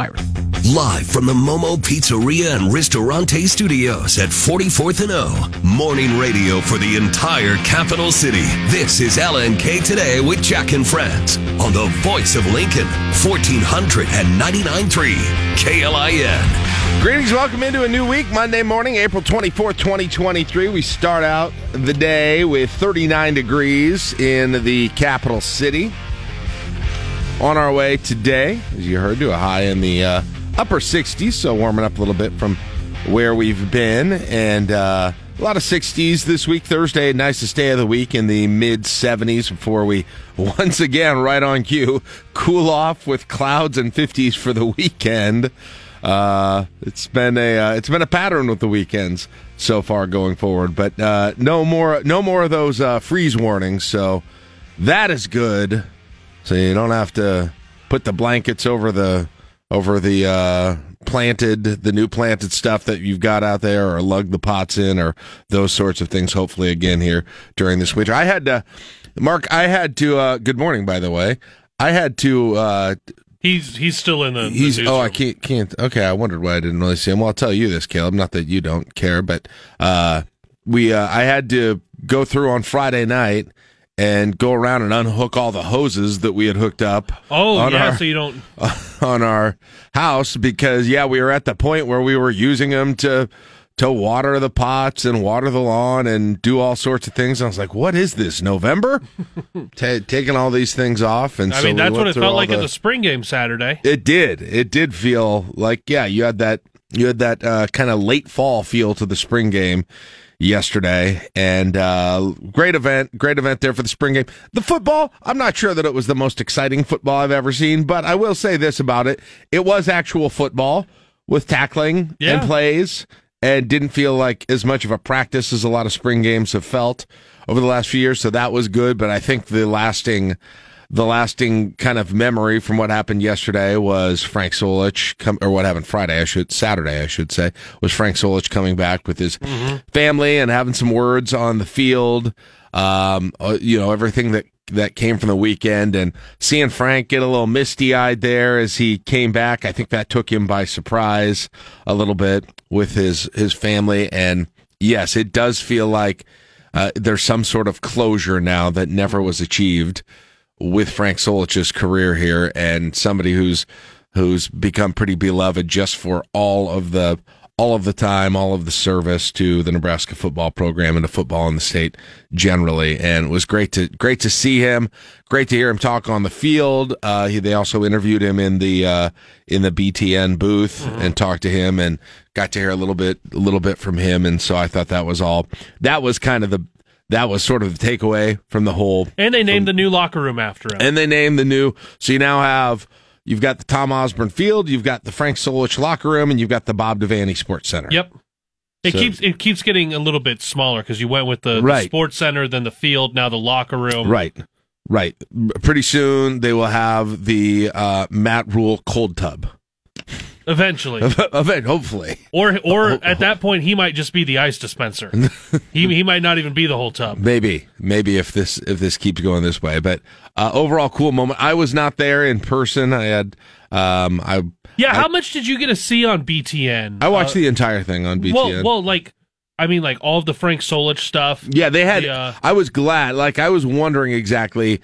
Live from the Momo Pizzeria and Ristorante Studios at 44th and O. Morning radio for the entire capital city. This is LNK Today with Jack and Friends on the voice of Lincoln, 1499.3 KLIN. Greetings, welcome into a new week, Monday morning, April 24th, 2023. We start out the day with 39 degrees in the capital city. On our way today, as you heard, to a high in the uh, upper 60s, so warming up a little bit from where we've been. And uh, a lot of 60s this week. Thursday, nicest day of the week in the mid 70s before we once again, right on cue, cool off with clouds and 50s for the weekend. Uh, it's been a uh, it's been a pattern with the weekends so far going forward, but uh, no more no more of those uh, freeze warnings. So that is good. So you don't have to put the blankets over the over the uh, planted the new planted stuff that you've got out there, or lug the pots in, or those sorts of things. Hopefully, again here during this winter, I had to. Mark, I had to. Uh, good morning, by the way. I had to uh, He's he's still in the. He's the oh I can't can't okay I wondered why I didn't really see him. Well, I'll tell you this, Caleb. Not that you don't care, but uh, we uh, I had to go through on Friday night and go around and unhook all the hoses that we had hooked up. Oh on yeah, our, so you don't. on our house because yeah we were at the point where we were using them to to water the pots and water the lawn and do all sorts of things. I was like, what is this November? Ta taking all these things off and I so mean, that's went what it felt like the, at the spring game Saturday. it did. It did feel like yeah, you had that you had that uh, kind of late fall feel to the spring game yesterday, and uh, great event, great event there for the spring game. The football, I'm not sure that it was the most exciting football I've ever seen, but I will say this about it: it was actual football with tackling Yeah. and plays, and didn't feel like as much of a practice as a lot of spring games have felt over the last few years. So that was good, but I think the lasting the lasting kind of memory from what happened yesterday was Frank Solich come or what happened Friday, I should Saturday, I should say, was Frank Solich coming back with his family and having some words on the field. Um, uh, you know, everything that that came from the weekend and seeing Frank get a little misty eyed there as he came back. I think that took him by surprise a little bit with his his family. And yes, it does feel like uh, there's some sort of closure now that never was achieved with Frank Solich's career here and somebody who's who's become pretty beloved just for all of the all of the time, all of the service to the Nebraska football program and to football in the state generally. And it was great to great to see him. Great to hear him talk on the field. Uh, he, they also interviewed him in the uh, in the BTN booth and talked to him and got to hear a little bit a little bit from him. And so I thought that was all. That was kind of the that was sort of the takeaway from the whole And they named the new locker room after him. and they named the new. So you now have you've got the Tom Osborne Field, you've got the Frank Solich locker room, and you've got the Bob Devaney Sports Center. yep. It So- keeps it keeps getting a little bit smaller because you went with the, the sports center, then the field, now the locker room. Right. Right. Pretty soon they will have the uh, Matt Rhule cold tub. Eventually, Event, hopefully. or or at that point, he might just be the ice dispenser. he he might not even be the whole tub. Maybe, maybe if this if this keeps going this way, but uh, overall cool moment. I was not there in person. I had um I Yeah, how much did you get to see on BTN? I watched the entire thing on BTN. Well, well, like I mean, like all of the Frank Solich stuff. Yeah, they had. Yeah. I was glad. Like I was wondering exactly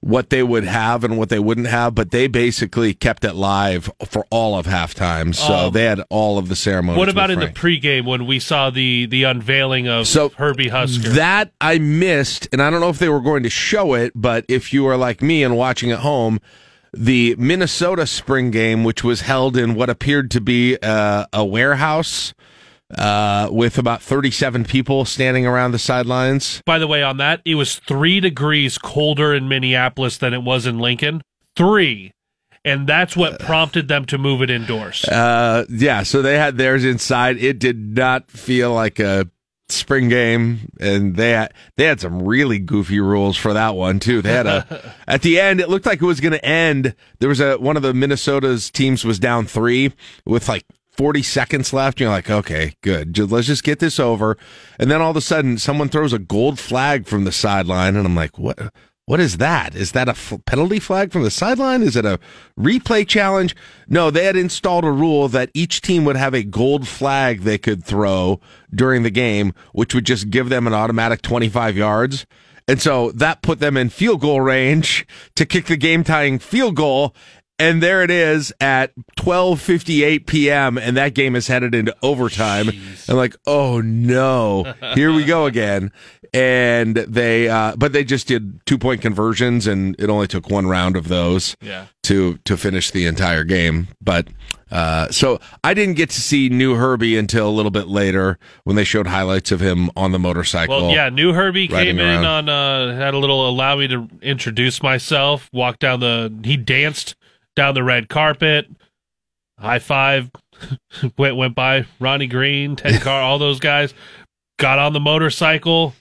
what they would have and what they wouldn't have, but they basically kept it live for all of halftime. So Um, they had all of the ceremony. What about in the pregame when we saw the the unveiling of So, Herbie Husker? That I missed, and I don't know if they were going to show it, but if you are like me and watching at home, the Minnesota spring game, which was held in what appeared to be uh, a warehouse uh, with about 37 people standing around the sidelines. By the way, on that, it was three degrees colder in Minneapolis than it was in Lincoln. Three. And that's what prompted them to move it indoors. Uh, yeah, so they had theirs inside. It did not feel like a spring game, and they had, they had some really goofy rules for that one too. They had a at the end. It looked like it was going to end. There was a one of the Minnesota's teams was down three with like. 40 seconds left. You're like, okay, good. Let's just get this over. And then all of a sudden, someone throws a gold flag from the sideline, and I'm like, what? what is that? Is that a f- penalty flag from the sideline? Is it a replay challenge? No, they had installed a rule that each team would have a gold flag they could throw during the game, which would just give them an automatic 25 yards. And so that put them in field goal range to kick the game tying field goal. And there it is at 12:58 p.m. and that game is headed into overtime. Jeez. And like, "Oh no. Here we go again." And they uh but they just did two-point conversions and it only took one round of those Yeah. to to finish the entire game. But uh, so I didn't get to see New Herbie until a little bit later when they showed highlights of him on the motorcycle. Well, yeah, new Herbie came in around. on uh had a little allow me to introduce myself, walked down the he danced down the red carpet, high five, went went by Ronnie Green, Ted Carr, all those guys, got on the motorcycle,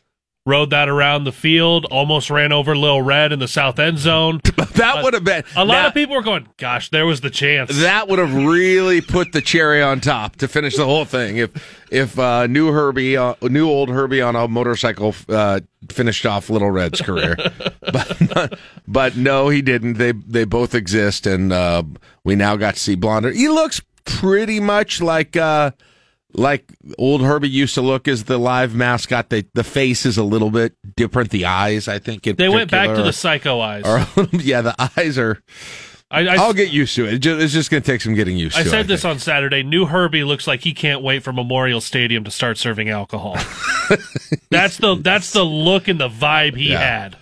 rode that around the field, almost ran over Lil Red in the south end zone. that would have been A lot now, of people were going, "Gosh, there was the chance." That would have really put the cherry on top to finish the whole thing. If if uh, new Herbie, uh, new old Herbie on a motorcycle uh, finished off Little Red's career, but but no, he didn't. They they both exist, and uh, we now got to see Blonder. He looks pretty much like. Like old Herbie used to look as the live mascot. The the face is a little bit different. The eyes, I think, in they went back to the psycho eyes. yeah, the eyes are. I, I, I'll get used to it. It It's just going to take some getting used I to. said this think. on Saturday. New Herbie looks like he can't wait for Memorial Stadium to start serving alcohol. that's the that's the look and the vibe he Yeah. had.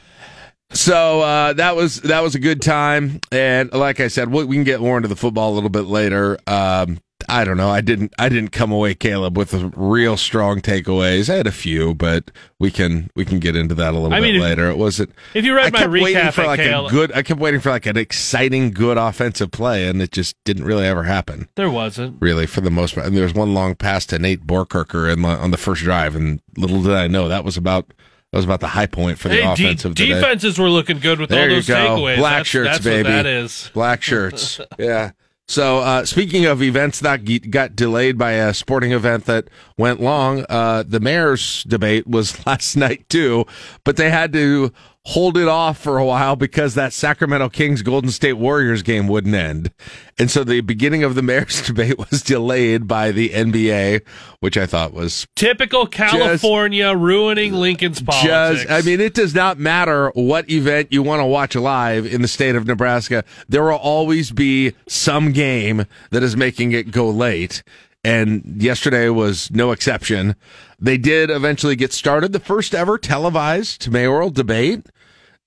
So uh, that was that was a good time, and like I said, we, we can get more into the football a little bit later. Um, I don't know. I didn't. I didn't come away, Caleb, with real strong takeaways. I had a few, but we can we can get into that a little I bit mean, later. It wasn't. If you read I my kept waiting recap for like KL, a good. I kept waiting for like an exciting, good offensive play, and it just didn't really ever happen. there wasn't. Really, for the most part. And there was one long pass to Nate Boerkircher in the, on the first drive, and little did I know that was about that was about the high point for the Hey, de- offense of defenses were looking good with There all you those go. takeaways. Black that's, shirts, that's baby. That is. Black shirts. yeah. So, uh, speaking of events that got delayed by a sporting event that went long, uh, the mayor's debate was last night too, but they had to hold it off for a while because that Sacramento Kings Golden State Warriors game wouldn't end. And so the beginning of the mayor's debate was delayed by the NBA, which I thought was Typical California ruining Lincoln's politics. just, I mean, it does not matter what event you want to watch live in the state of Nebraska. There will always be some game that is making it go late. And yesterday was no exception. They did eventually get started. The first ever televised mayoral debate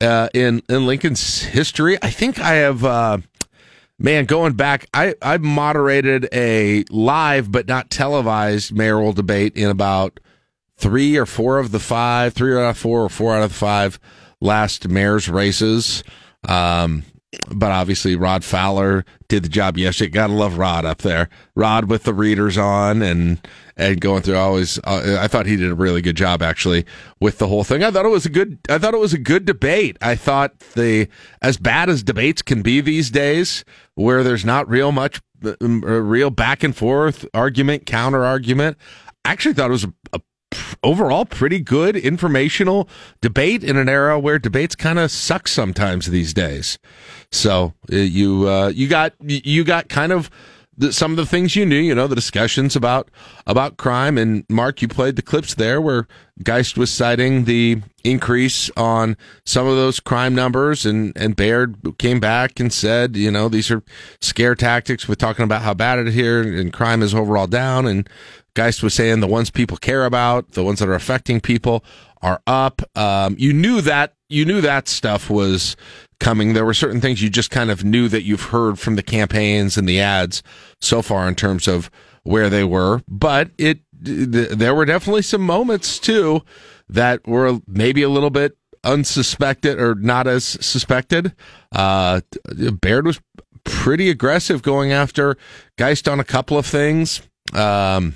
uh, in in Lincoln's history. I think I have. Uh, Man, going back, I, I moderated a live but not televised mayoral debate in about three or four of the five, three out of four or four out of the five last mayor's races. Um, but obviously Rod Fowler did the job yesterday. Gotta love Rod up there. Rod with the readers on and and going through always. Uh, I thought he did a really good job actually with the whole thing. I thought it was a good. I thought it was a good debate. I thought the as bad as debates can be these days, where there's not real much uh, real back and forth argument, counter argument. I actually thought it was a, a overall pretty good informational debate in an era where debates kind of suck sometimes these days. So uh, you uh, you got you got kind of the, some of the things you knew, you know, the discussions about about crime. And Mark, you played the clips there where Geist was citing the increase on some of those crime numbers, and and Baird came back and said, you know, these are scare tactics. We're talking about how bad it is here, and crime is overall down, and Geist was saying the ones people care about, the ones that are affecting people, are up. Um, you knew that you knew that stuff was coming. There were certain things you just kind of knew that you've heard from the campaigns and the ads so far in terms of where they were, but it th- there were definitely some moments too that were maybe a little bit unsuspected or not as suspected. Uh, Baird was pretty aggressive going after Geist on a couple of things. Um,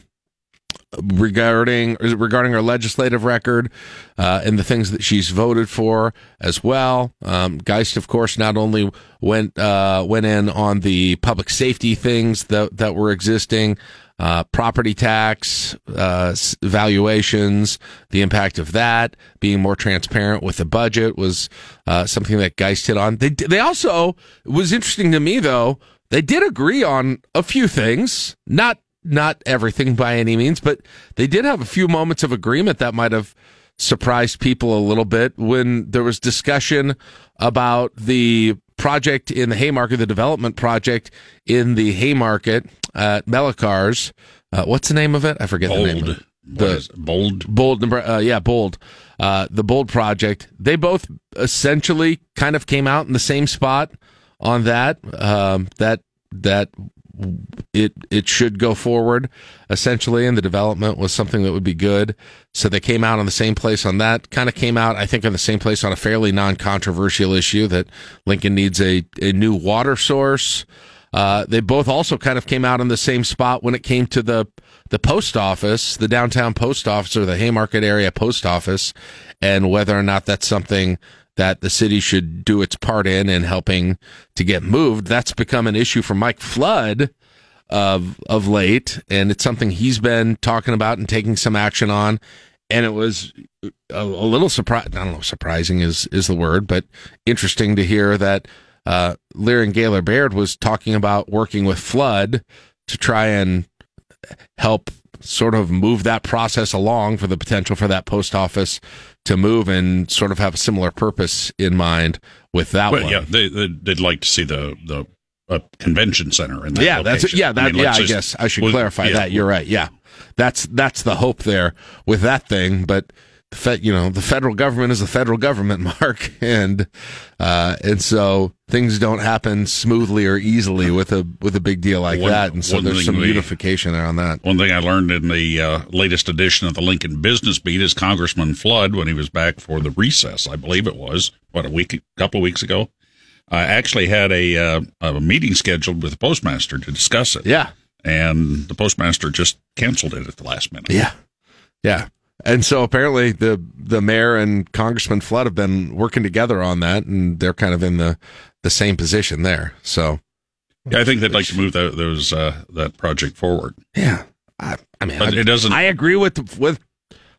regarding regarding her legislative record uh, and the things that she's voted for as well. Um, Geist, of course, not only went uh, went in on the public safety things that that were existing. uh, property tax uh, valuations, the impact of that, being more transparent with the budget was uh, something that Geist hit on. They they also was interesting to me though. They did agree on a few things, not not everything by any means, but they did have a few moments of agreement that might have surprised people a little bit when there was discussion about the project in the Haymarket, the development project in the Haymarket at Mellicars. Uh, what's the name of it? I forget bold. the name. Of it. The bold, bold, uh, yeah, bold. Uh, the bold project. They both essentially kind of came out in the same spot on that. Um, that that it it should go forward. Essentially and the development was something that would be good. So they came out on the same place on that. Kind of came out i think on the same place on a fairly non-controversial issue that lincoln needs a, a new water source. Uh, they both also kind of came out in the same spot when it came to the the post office the downtown post office or the haymarket area post office and whether or not that's something that the city should do its part in in helping to get moved. That's become an issue for Mike Flood of of late, and it's something he's been talking about and taking some action on. And it was a, a little surprise. I don't know, surprising is is the word, but interesting to hear that uh, Leirion Gaylor Baird was talking about working with Flood to try and help sort of move that process along for the potential for that post office to move and sort of have a similar purpose in mind with that well, one. Yeah, they, would like to see the the uh, convention center in that. Yeah, location. that's yeah, that, I mean, yeah. I guess I should well, clarify yeah, that. You're right. Yeah, that's that's the hope there with that thing, but. The Fed, you know, the federal government is the federal government, Mark, and uh, and so things don't happen smoothly or easily with a with a big deal like One- that, and so there's some we- unification there on that. One thing I learned in the uh, latest edition of the Lincoln Business Beat is Congressman Flood, when he was back for the recess, I believe it was, what, a week, a couple of weeks ago, I actually had a, uh, a meeting scheduled with the postmaster to discuss it. Yeah, And the postmaster just canceled it at the last minute. Yeah, yeah. And so apparently the the mayor and Congressman Flood have been working together on that, and they're kind of in the the same position there. So Yeah, I think they'd like to move that, those uh, that project forward. yeah, I, I mean, But I, it doesn't. I agree with with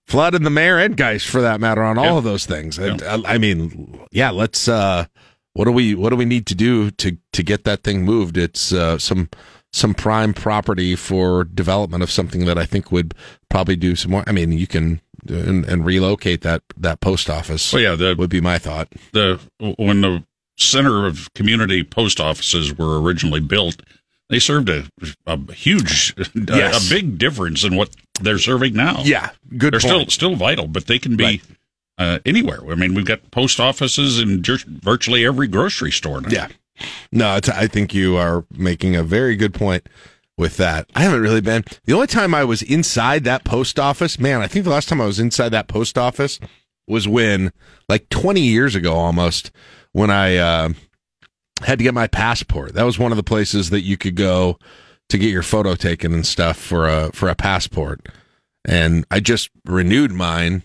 Flood and the mayor and Geist for that matter on all Yeah. of those things. I, I, I mean, yeah, let's. uh What do we What do we need to do to to get that thing moved? It's uh, some some prime property for development of something that I think would probably do some more. I mean, you can and, and relocate that that post office. well, yeah, the would be my thought. the when the center of community post offices were originally built, they served a, a huge, Yes. a, big difference in what they're serving now. Yeah, good. they're still still vital, but they can be Right. uh, anywhere. I mean, we've got post offices in ju- virtually every grocery store now. Yeah. No, I think you are making a very good point with that. I haven't really been. The only time I was inside that post office, man, I think the last time I was inside that post office was when, like 20 years ago almost, when I uh, had to get my passport. That was one of the places that you could go to get your photo taken and stuff for a for a passport. And I just renewed mine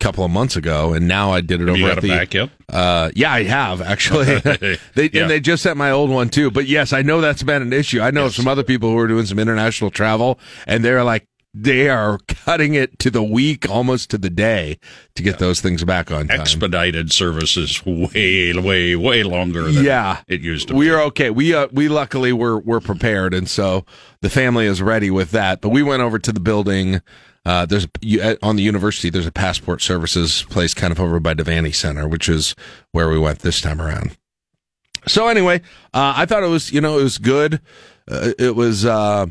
couple of months ago, and now I did it Have over you at the back yet? uh, yeah, I have actually. they Yeah. and they just sent my old one too. But yes, I know that's been an issue. I know Yes. some other people who are doing some international travel, and they're like they are cutting it to the week, almost to the day, to get those things back on time. Expedited services way, way, way longer than Yeah. it used to we be. are okay. We uh, we luckily were were prepared, and so the family is ready with that. But we went over to the building. Uh, there's you, on the university. There's a passport services place kind of over by Devaney Center, which is where we went this time around. So anyway, uh, I thought it was you know it was good. Uh, it was uh,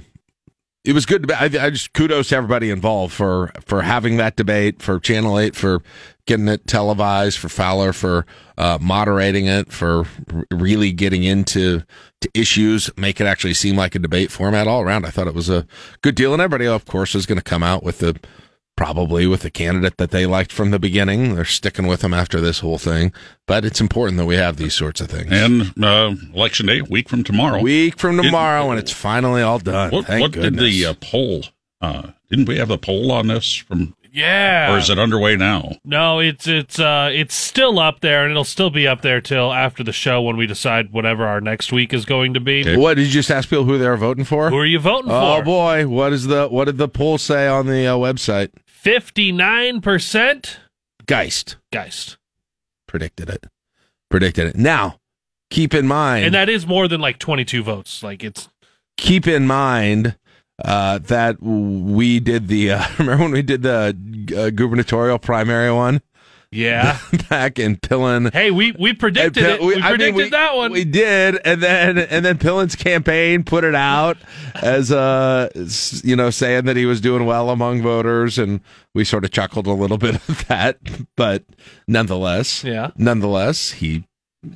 it was good. I, I just kudos to everybody involved for for having that debate, for Channel Eight for getting it televised, for Fowler for uh, moderating it, for r- really getting into to issues, make it actually seem like a debate format all around. I thought it was a good deal, and everybody, of course, is going to come out with the probably with the candidate that they liked from the beginning. They're sticking with them after this whole thing, but it's important that we have these sorts of things. And uh, election day, week from tomorrow. Week from tomorrow, and it's finally all done. what what did the uh, poll? Uh, didn't we have the poll on this from Yeah. or is it underway now? No, it's it's uh it's still up there and it'll still be up there till after the show when we decide whatever our next week is going to be. Okay. What did you just ask people who they're voting for? Who are you voting Oh for? Oh boy, what is the what did the poll say on the uh, website? 59% Geist Geist. predicted it. Predicted it. Now, keep in mind And that is more than like 22 votes. Like it's keep in mind uh, that we did the uh, remember when we did the uh, gubernatorial primary one yeah. back in Pillen. hey, we we predicted it. Pill- We, I mean, predicted we- that one. We did, and then and then Pillen's campaign put it out as uh you know saying that he was doing well among voters, and we sort of chuckled a little bit at that, but nonetheless, Yeah. nonetheless, he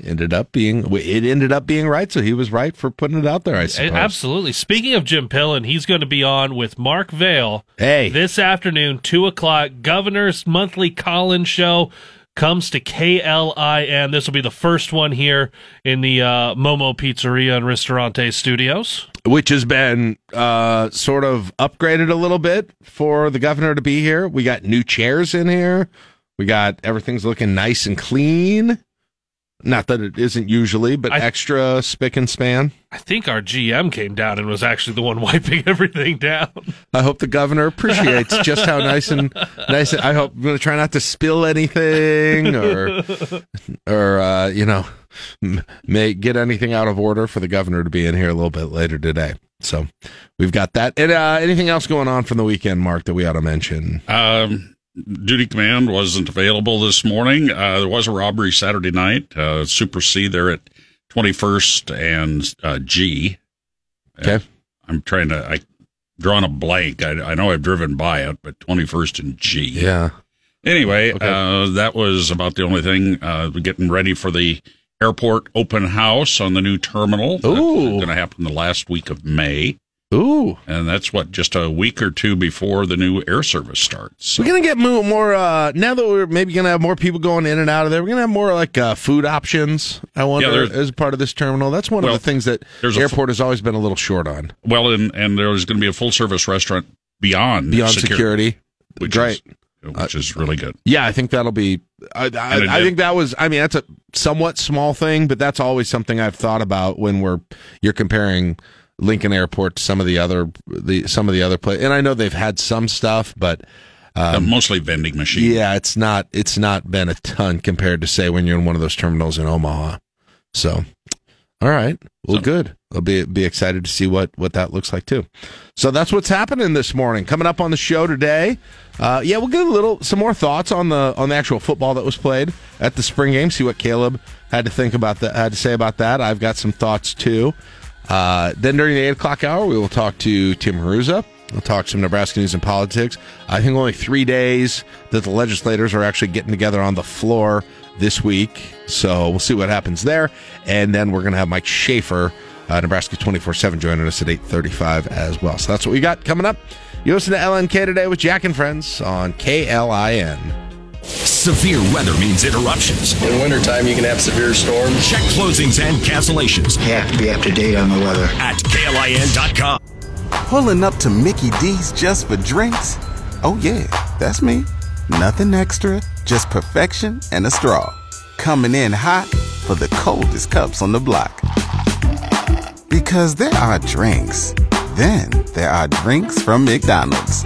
ended up being it ended up being right, so he was right for putting it out there. I suppose. Absolutely. Speaking of Jim Pillen, he's going to be on with Mark Vale Hey, this afternoon, 2 o'clock. Governor's Monthly Call-In Show comes to KLIN. This will be the first one here in the uh, Momo Pizzeria and Ristorante studios. which has been uh, sort of upgraded a little bit for the governor to be here. We got new chairs in here. We got everything's looking nice and clean. Not that it isn't usually, but I- extra spick and span. I think our GM came down and was actually the one wiping everything down. I hope the governor appreciates just how nice and nice. I hope I'm going to try not to spill anything or or uh, you know m- may get anything out of order for the governor to be in here a little bit later today. So we've got that. And uh, anything else going on from the weekend, Mark, that we ought to mention? Um, duty command wasn't available this morning. Uh, there was a robbery Saturday night. Uh, Super C there at 21st and uh, G. Okay. I'm trying to, I drawn a blank. I, I know I've driven by it, but 21st and G. Yeah. Anyway, Okay. uh, that was about the only thing. Uh, we're getting ready for the airport open house on the new terminal. Ooh. going to happen the last week of May. Ooh. And that's what, just a week or two before the new air service starts. So, We're gonna get mo- more uh, now that we're maybe gonna have more people going in and out of there. We're gonna have more like uh, food options. I wonder there's- as part of this terminal. That's one Well, of the things that the airport has always been a little short on well, and, and there's going to be a full service restaurant beyond, beyond security. which Great. is, which is really good. Yeah, I think that'll be. I, I, I think that was. I mean, that's a somewhat small thing, but that's always something I've thought about when we're you're comparing Lincoln Airport to some of the other the some of the other places. And I know they've had some stuff, but Uh, mostly vending machines. yeah, it's not it's not been a ton compared to say when you're in one of those terminals in Omaha. So, all right, well, So- good. I'll be be excited to see what what that looks like too. So that's what's happening this morning. Coming up on the show today, uh, yeah, we'll get a little some more thoughts on the on the actual football that was played at the spring game. See what Caleb had to think about that, had to say about that. I've got some thoughts too. Uh, then during the eight o'clock hour, we will talk to Tim Hruza. We'll talk some Nebraska news and politics. I think only three days that the legislators are actually getting together on the floor this week. So we'll see what happens there. And then we're going to have Mike Schaefer, uh, Nebraska 24 7, joining us at 835 as well. So that's what we got coming up. You listen to LNK today with Jack and Friends on KLIN. Severe weather means interruptions. In wintertime, you can have severe storms. Check closings and cancellations You have to be up to date on the weather. at KLIN.com. Pulling up to Mickey D's just for drinks? Oh, yeah, that's me. Nothing extra, just perfection and a straw. Coming in hot for the coldest cups on the block. Because there are drinks, then there are drinks from McDonald's.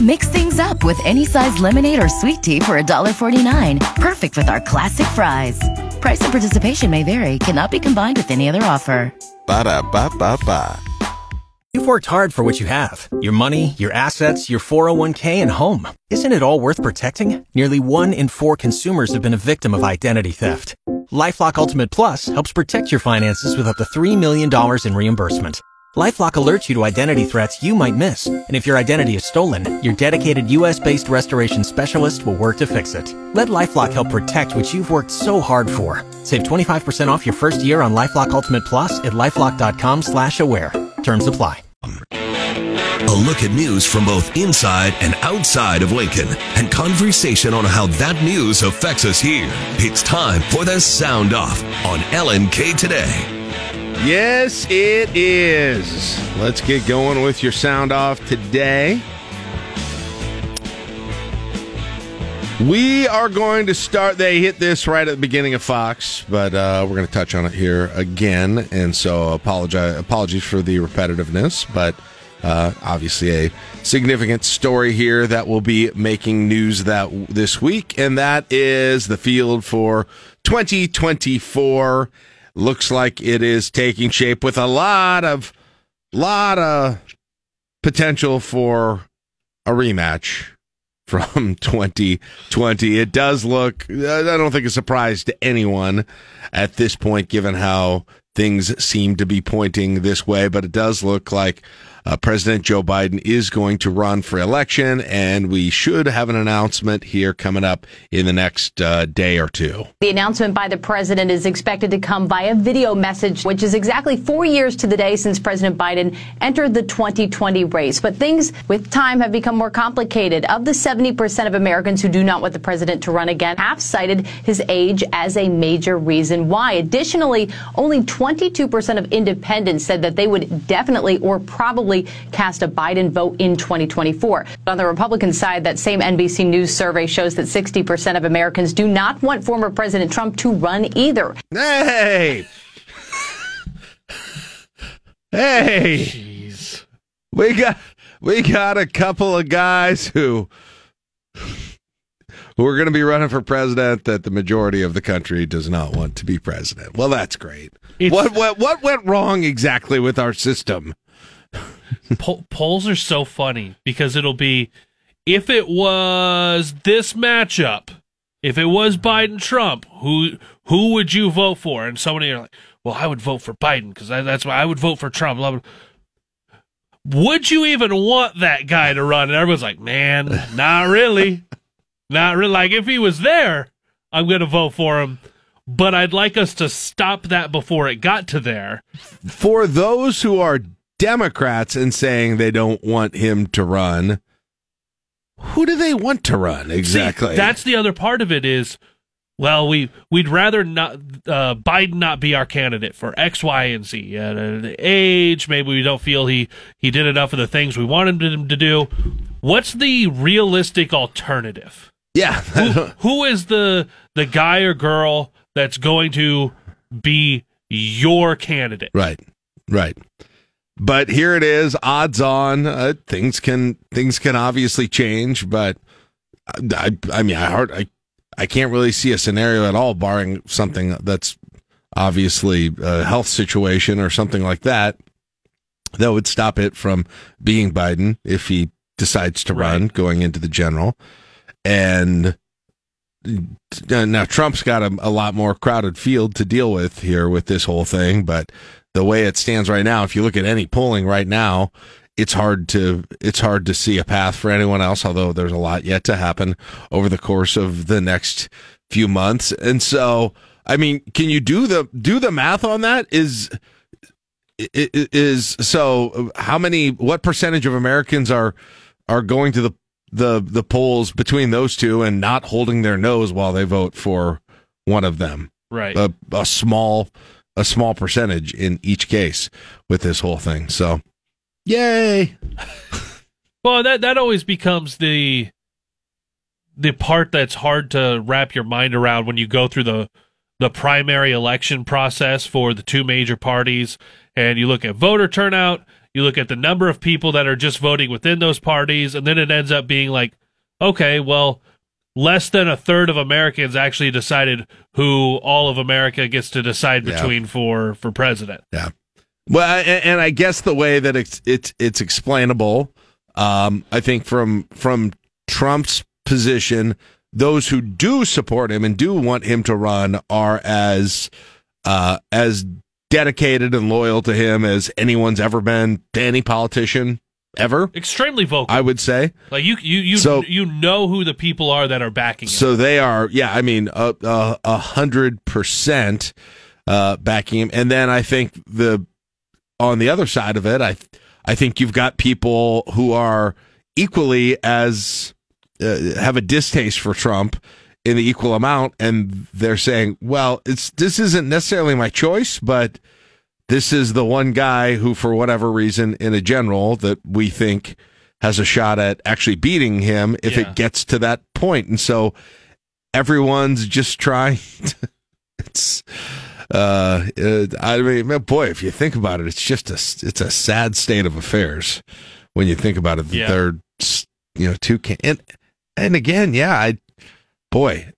Mix things up with any size lemonade or sweet tea for $1.49. Perfect with our classic fries. Price and participation may vary, cannot be combined with any other offer. Ba da ba ba ba. You've worked hard for what you have your money, your assets, your 401k, and home. Isn't it all worth protecting? Nearly one in four consumers have been a victim of identity theft. Lifelock Ultimate Plus helps protect your finances with up to $3 million in reimbursement. Lifelock alerts you to identity threats you might miss. And if your identity is stolen, your dedicated US based restoration specialist will work to fix it. Let Lifelock help protect what you've worked so hard for. Save 25% off your first year on Lifelock Ultimate Plus at lifelock.com slash aware. Terms apply. A look at news from both inside and outside of Lincoln and conversation on how that news affects us here. It's time for the Sound Off on LNK Today. Yes, it is. Let's get going with your sound off today. We are going to start. They hit this right at the beginning of Fox, but uh, we're going to touch on it here again. And so, apologize, apologies for the repetitiveness, but uh, obviously a significant story here that will be making news that this week, and that is the field for 2024. Looks like it is taking shape with a lot of lot of potential for a rematch from 2020. It does look, I don't think a surprise to anyone at this point, given how things seem to be pointing this way, but it does look like uh, President Joe Biden is going to run for election, and we should have an announcement here coming up in the next uh, day or two. The announcement by the president is expected to come via video message, which is exactly four years to the day since President Biden entered the 2020 race. But things with time have become more complicated. Of the 70% of Americans who do not want the president to run again, half cited his age as a major reason why. Additionally, only 22% of independents said that they would definitely or probably cast a Biden vote in 2024. On the Republican side, that same NBC News survey shows that 60% of Americans do not want former President Trump to run either. Hey! hey! Jeez. We got we got a couple of guys who who are going to be running for president that the majority of the country does not want to be president. Well, that's great. It's- what what what went wrong exactly with our system? Po- polls are so funny because it'll be if it was this matchup, if it was Biden Trump, who who would you vote for? And somebody are like, well, I would vote for Biden because that's why I would vote for Trump. Blah, blah. Would you even want that guy to run? And everyone's like, man, not really, not really. Like if he was there, I'm going to vote for him. But I'd like us to stop that before it got to there. For those who are Democrats and saying they don't want him to run, who do they want to run exactly? See, that's the other part of it is, well, we we'd rather not uh, Biden not be our candidate for X, Y, and Z. Uh, the age, maybe we don't feel he he did enough of the things we wanted him to do. What's the realistic alternative? yeah. Who, who is the the guy or girl that's going to be your candidate? Right, right. But here it is, odds on. Uh, things can things can obviously change, but I, I mean, I hard, I, I can't really see a scenario at all, barring something that's obviously a health situation or something like that, that would stop it from being Biden if he decides to run going into the general. And uh, now Trump's got a, a lot more crowded field to deal with here with this whole thing, but the way it stands right now, if you look at any polling right now, it's hard to it's hard to see a path for anyone else. Although there's a lot yet to happen over the course of the next few months, and so I mean, can you do the do the math on that? Is is so how many what percentage of Americans are are going to the the the polls between those two and not holding their nose while they vote for one of them Right. a, a small a small percentage in each case with this whole thing. So yay! Well, that that always becomes the the part that's hard to wrap your mind around when you go through the the primary election process for the two major parties and you look at voter turnout, you look at the number of people that are just voting within those parties and then it ends up being like okay, well, less than a third of Americans actually decided who all of America gets to decide Yeah. between for for president. yeah well and, and i guess the way that it's it's it's explainable um i think from from trump's position those who do support him and do want him to run are as uh as dedicated and loyal to him as anyone's ever been to any politician ever Extremely vocal. i would say like you you you So- you know who the people are that are backing him. So they are, yeah. I mean, a hundred percent uh, backing him, and then I think the on the other side of it, I I think you've got people who are equally as uh, have a distaste for Trump in the equal amount, and they're saying, well, it's this isn't necessarily my choice, but this is the one guy who, for whatever reason, in a general that we think has a shot at actually beating him if Yeah. it gets to that point. and so everyone's just trying. To, it's uh, uh, I mean, boy, if you think about it, it's just a it's a sad state of affairs when you think about it. Yeah. They're you know two can and and again, yeah, I boy,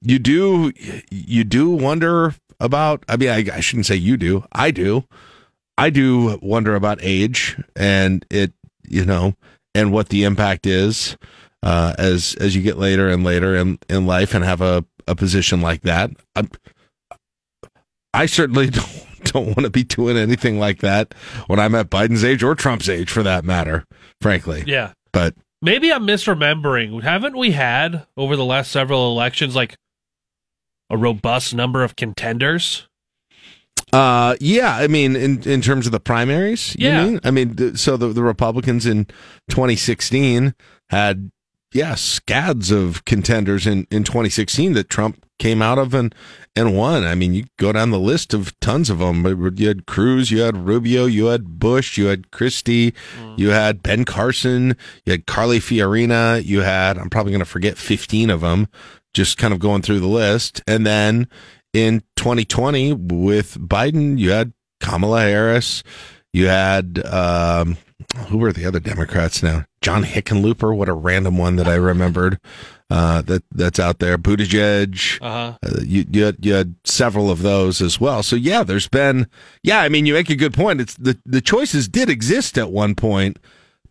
you do you do wonder about. I mean, I, I shouldn't say you do. I do. I do wonder about age and it, you know, and what the impact is uh, as as you get later and later in in life and have a a position like that. I'm, I certainly don't, don't want to be doing anything like that when I'm at Biden's age or Trump's age, for that matter. Frankly, Yeah. but Maybe I'm misremembering. Haven't we had over the last several elections like a robust number of contenders? Uh, yeah, I mean, in in terms of the primaries, you Yeah. mean? I mean, th- so the the Republicans in 2016 had yeah scads of contenders in in 2016 that Trump came out of and and won. I mean, you go down the list of tons of them. You had Cruz, you had Rubio, you had Bush, you had Christie, you had Ben Carson, you had Carly Fiorina, you had I'm probably going to forget 15 of them. Just kind of going through the list, and then in 2020 with Biden, you had Kamala Harris, you had um, who were the other Democrats now? John Hickenlooper, what a random one that I remembered. Uh, that that's out there. Buttigieg. Uh-huh. Uh, you you had, you had several of those as well. So yeah, there's been yeah. I mean, you make a good point. It's the the choices did exist at one point,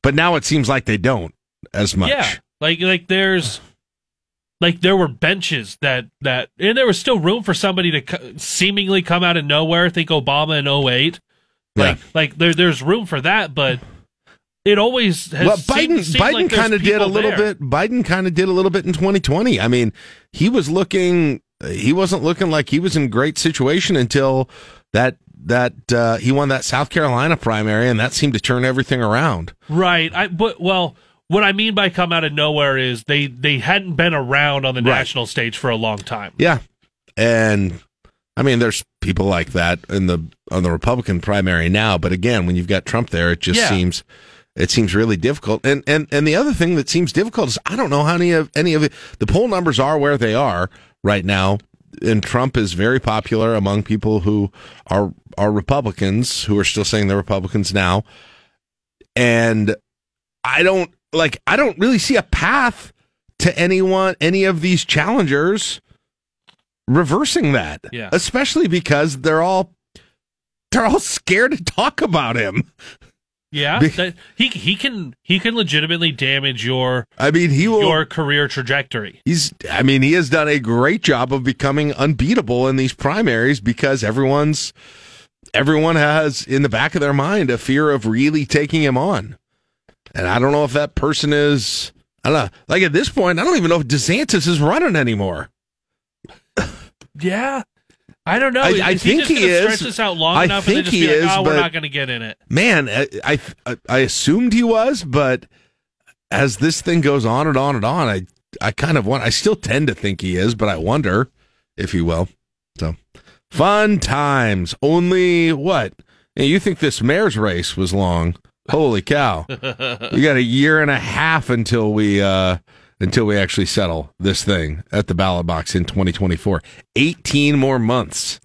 but now it seems like they don't as much. Yeah. Like like there's like there were benches that that and there was still room for somebody to co- seemingly come out of nowhere. Think Obama in 08. Like Yeah. like there there's room for that, but it always has well, Biden seemed Biden like kind of did a little there. bit. Biden kind of did a little bit in 2020. I mean, he was looking. He wasn't looking like he was in great situation until that that uh, he won that South Carolina primary, and that seemed to turn everything around. Right. I but well, what I mean by come out of nowhere is they they hadn't been around on the Right. national stage for a long time. Yeah, and I mean, there's people like that in the on the Republican primary now. But again, when you've got Trump there, it just Yeah. seems it seems really difficult. And and and the other thing that seems difficult is I don't know how any of any of it. The poll numbers are where they are right now, and Trump is very popular among people who are are Republicans who are still saying they're Republicans now. And I don't like I don't really see a path to anyone any of these challengers reversing that. Yeah. Especially because they're all they're all scared to talk about him. Yeah, that, he he can he can legitimately damage your I mean, he will your career trajectory. He's I mean, he has done a great job of becoming unbeatable in these primaries because everyone's everyone has in the back of their mind a fear of really taking him on. And I don't know if that person is I don't know. Like at this point, I don't even know if DeSantis is running anymore. Yeah, I don't know. I- is I he think he gonna is. Stretch this out long I enough think he be like, is, "Oh, we're not going to get in it." Man, I, I I assumed he was, but as this thing goes on and on and on, I I kind of want. I still tend to think he is, but I wonder if he will. So fun times. Only what? You think this mayor's race was long? Holy cow! we got a year and a half until we uh until we actually settle this thing at the ballot box in 2024. 18 more months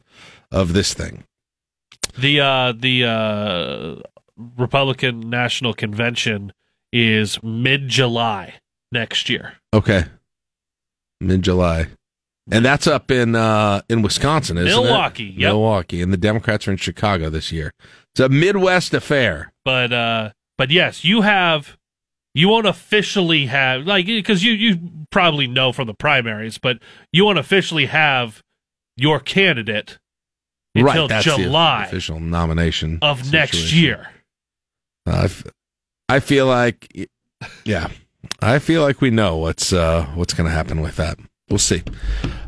of this thing. The uh the uh Republican National Convention is mid July next year. Okay. Mid July. And that's up in uh in Wisconsin, isn't Milwaukee, it? yep. Milwaukee. And the Democrats are in Chicago this year. It's a Midwest affair. But uh but yes, you have you won't officially have like because you you probably know from the primaries, but you won't officially have your candidate until right, that's the July official nomination of next year. Uh, I f- I feel like yeah. I feel like we know what's uh what's going to happen with that. We'll see.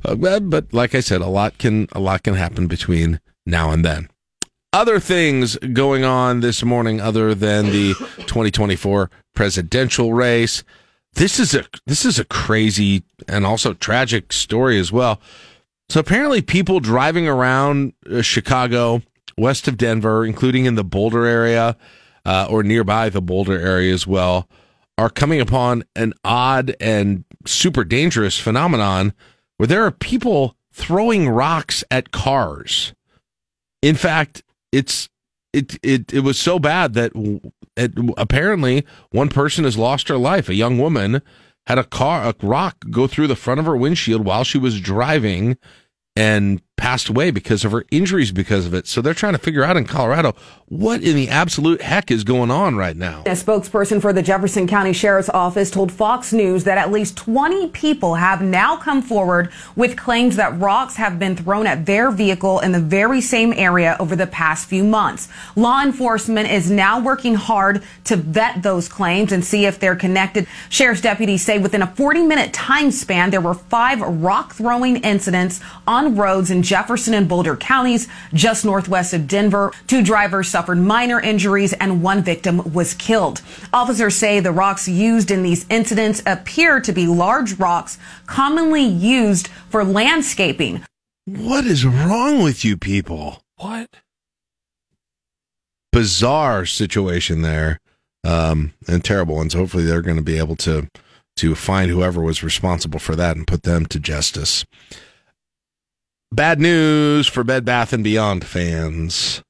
Uh, but, but like I said, a lot can a lot can happen between now and then. Other things going on this morning other than the 2024 presidential race. This is a this is a crazy and also tragic story as well. So apparently people driving around uh, Chicago, west of Denver, including in the Boulder area uh, or nearby the Boulder area as well, are coming upon an odd and super dangerous phenomenon where there are people throwing rocks at cars. In fact, it's it it it was so bad that it, apparently one person has lost her life. A young woman had a car a rock go through the front of her windshield while she was driving and passed away because of her injuries because of it. So they're trying to figure out in Colorado what in the absolute heck is going on right now. A spokesperson for the Jefferson County Sheriff's Office told Fox News that at least 20 people have now come forward with claims that rocks have been thrown at their vehicle in the very same area over the past few months. Law enforcement is now working hard to vet those claims and see if they're connected. Sheriff's deputies say within a 40 minute time span, there were five rock throwing incidents on roads in Jefferson and Boulder counties, just northwest of Denver. Two drivers suffered minor injuries and one victim was killed. Officers say the rocks used in these incidents appear to be large rocks commonly used for landscaping. What is wrong with you people? What? Bizarre situation there. Um, and terrible ones. Hopefully they're going to be able to to find whoever was responsible for that and put them to justice. Bad news for Bed Bath and Beyond fans.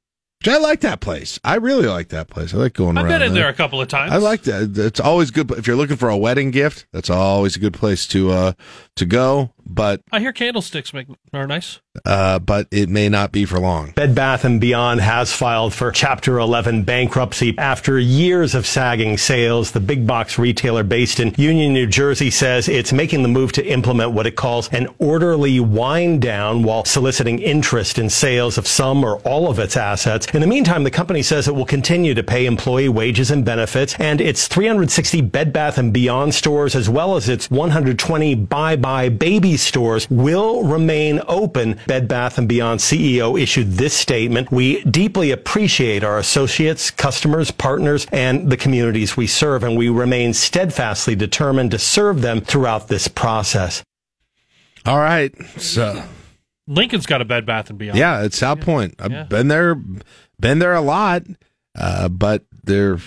I like that place. I really like that place. I like going around. I've around. been in there. there a couple of times. I like that. It's always good if you're looking for a wedding gift. That's always a good place to uh to go. But I hear candlesticks make are nice. uh, but it may not be for long. Bed Bath & Beyond has filed for Chapter 11 bankruptcy after years of sagging sales. The big box retailer based in Union, New Jersey says it's making the move to implement what it calls an orderly wind down while soliciting interest in sales of some or all of its assets. In the meantime, the company says it will continue to pay employee wages and benefits and its 360 Bed Bath & Beyond stores as well as its 120 buybuy BABY stores will remain open. Bed Bath & Beyond CEO issued this statement. We deeply appreciate our associates, customers, partners, and the communities we serve, and we remain steadfastly determined to serve them throughout this process. All right. So Lincoln's got a Bed Bath and Beyond. yeah, it's South Point. I've Yeah. been there, been there a lot. Uh, but they're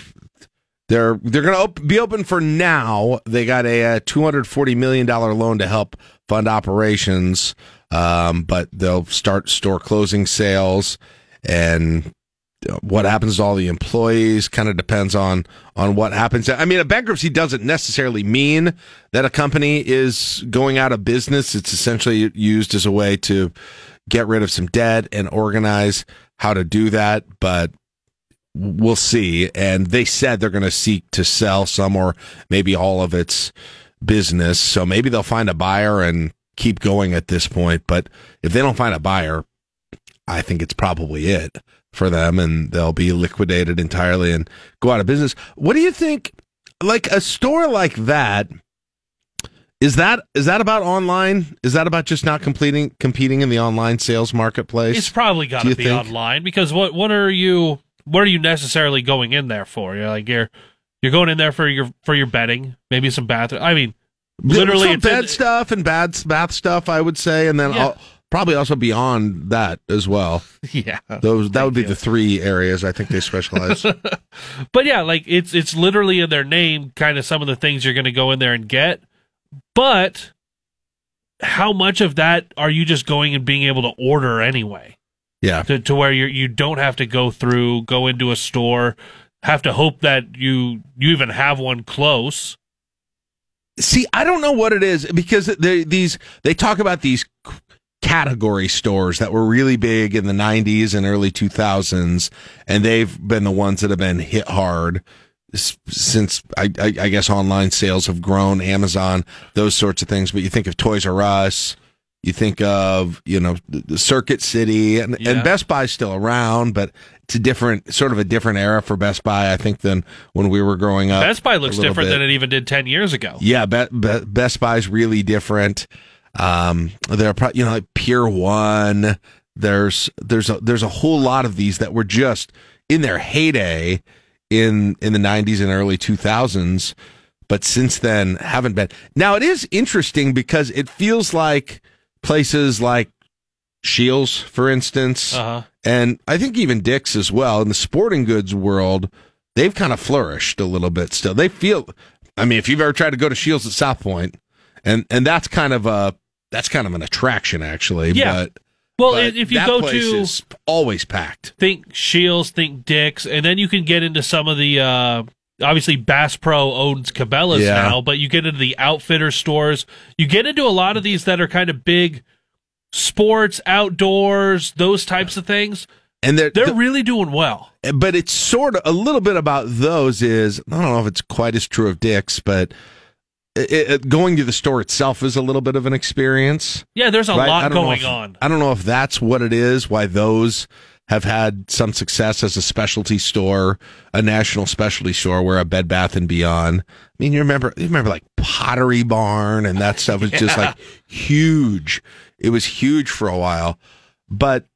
they're they're going to op- be open for now. They got a, uh two hundred forty million dollar loan to help fund operations. Um, but they'll start store closing sales and what happens to all the employees kind of depends on on what happens. I mean, a bankruptcy doesn't necessarily mean that a company is going out of business. It's essentially used as a way to get rid of some debt and organize how to do that. But we'll see. And they said they're going to seek to sell some or maybe all of its business. So maybe they'll find a buyer and keep going at this point. But if they don't find a buyer, I think it's probably it for them and they'll be liquidated entirely and go out of business. What do you think like a store like that is that is that about online? Is that about just not completing competing in the online sales marketplace? It's probably got to be think? online because what what are you what are you necessarily going in there for? You're like you're you're going in there for your for your bedding, maybe some bath. I mean, literally, Some bad stuff and bad bath stuff, I would say, and then Yeah. Probably also beyond that as well. yeah. Those that would be the three areas I think they specialize. But yeah, like it's it's literally in their name, kind of some of the things you're going to go in there and get. But how much of that are you just going and being able to order anyway? yeah. To to where you you don't have to go through, go into a store, have to hope that you you even have one close. See, I don't know what it is because they, these they talk about these category stores that were really big in the 90s and early 2000s and they've been the ones that have been hit hard since I, I, I guess online sales have grown amazon those sorts of things but you think of toys r us you think of you know the circuit city and, Yeah. and best buy's still around but it's a different sort of a different era for best buy i think than when we were growing up Best Buy looks different bit. than it even did ten years ago. Yeah, Be- Be- Best Buy's really different. Um, there are pro- you know like Pier One. There's there's a there's a whole lot of these that were just in their heyday in in the 90s and early 2000s, but since then haven't been. Now it is interesting because it feels like places like Scheels, for instance, Uh-huh. and I think even Dick's as well in the sporting goods world, they've kind of flourished a little bit still. They feel, I mean, if you've ever tried to go to Scheels at South Point and and that's kind of a that's kind of an attraction actually. Yeah. But, Well, but if you that go place to- is always packed. think Scheels, think Dick's, and then you can get into some of the uh obviously Bass Pro owns Cabela's Yeah. now, but you get into the outfitter stores. You get into a lot of these that are kind of big sports, outdoors, those types of things. And they're they're really doing well. but it's sort of a little bit about those is I don't know if it's quite as true of Dick's, but it, it, going to the store itself is a little bit of an experience. Yeah, there's a right? Lot going if- on. I don't know if that's what it is. Why those have had some success as a specialty store, a national specialty store, where a Bed Bath and Beyond. I mean, you remember you remember like Pottery Barn and that stuff was just like huge. It was huge for a while, but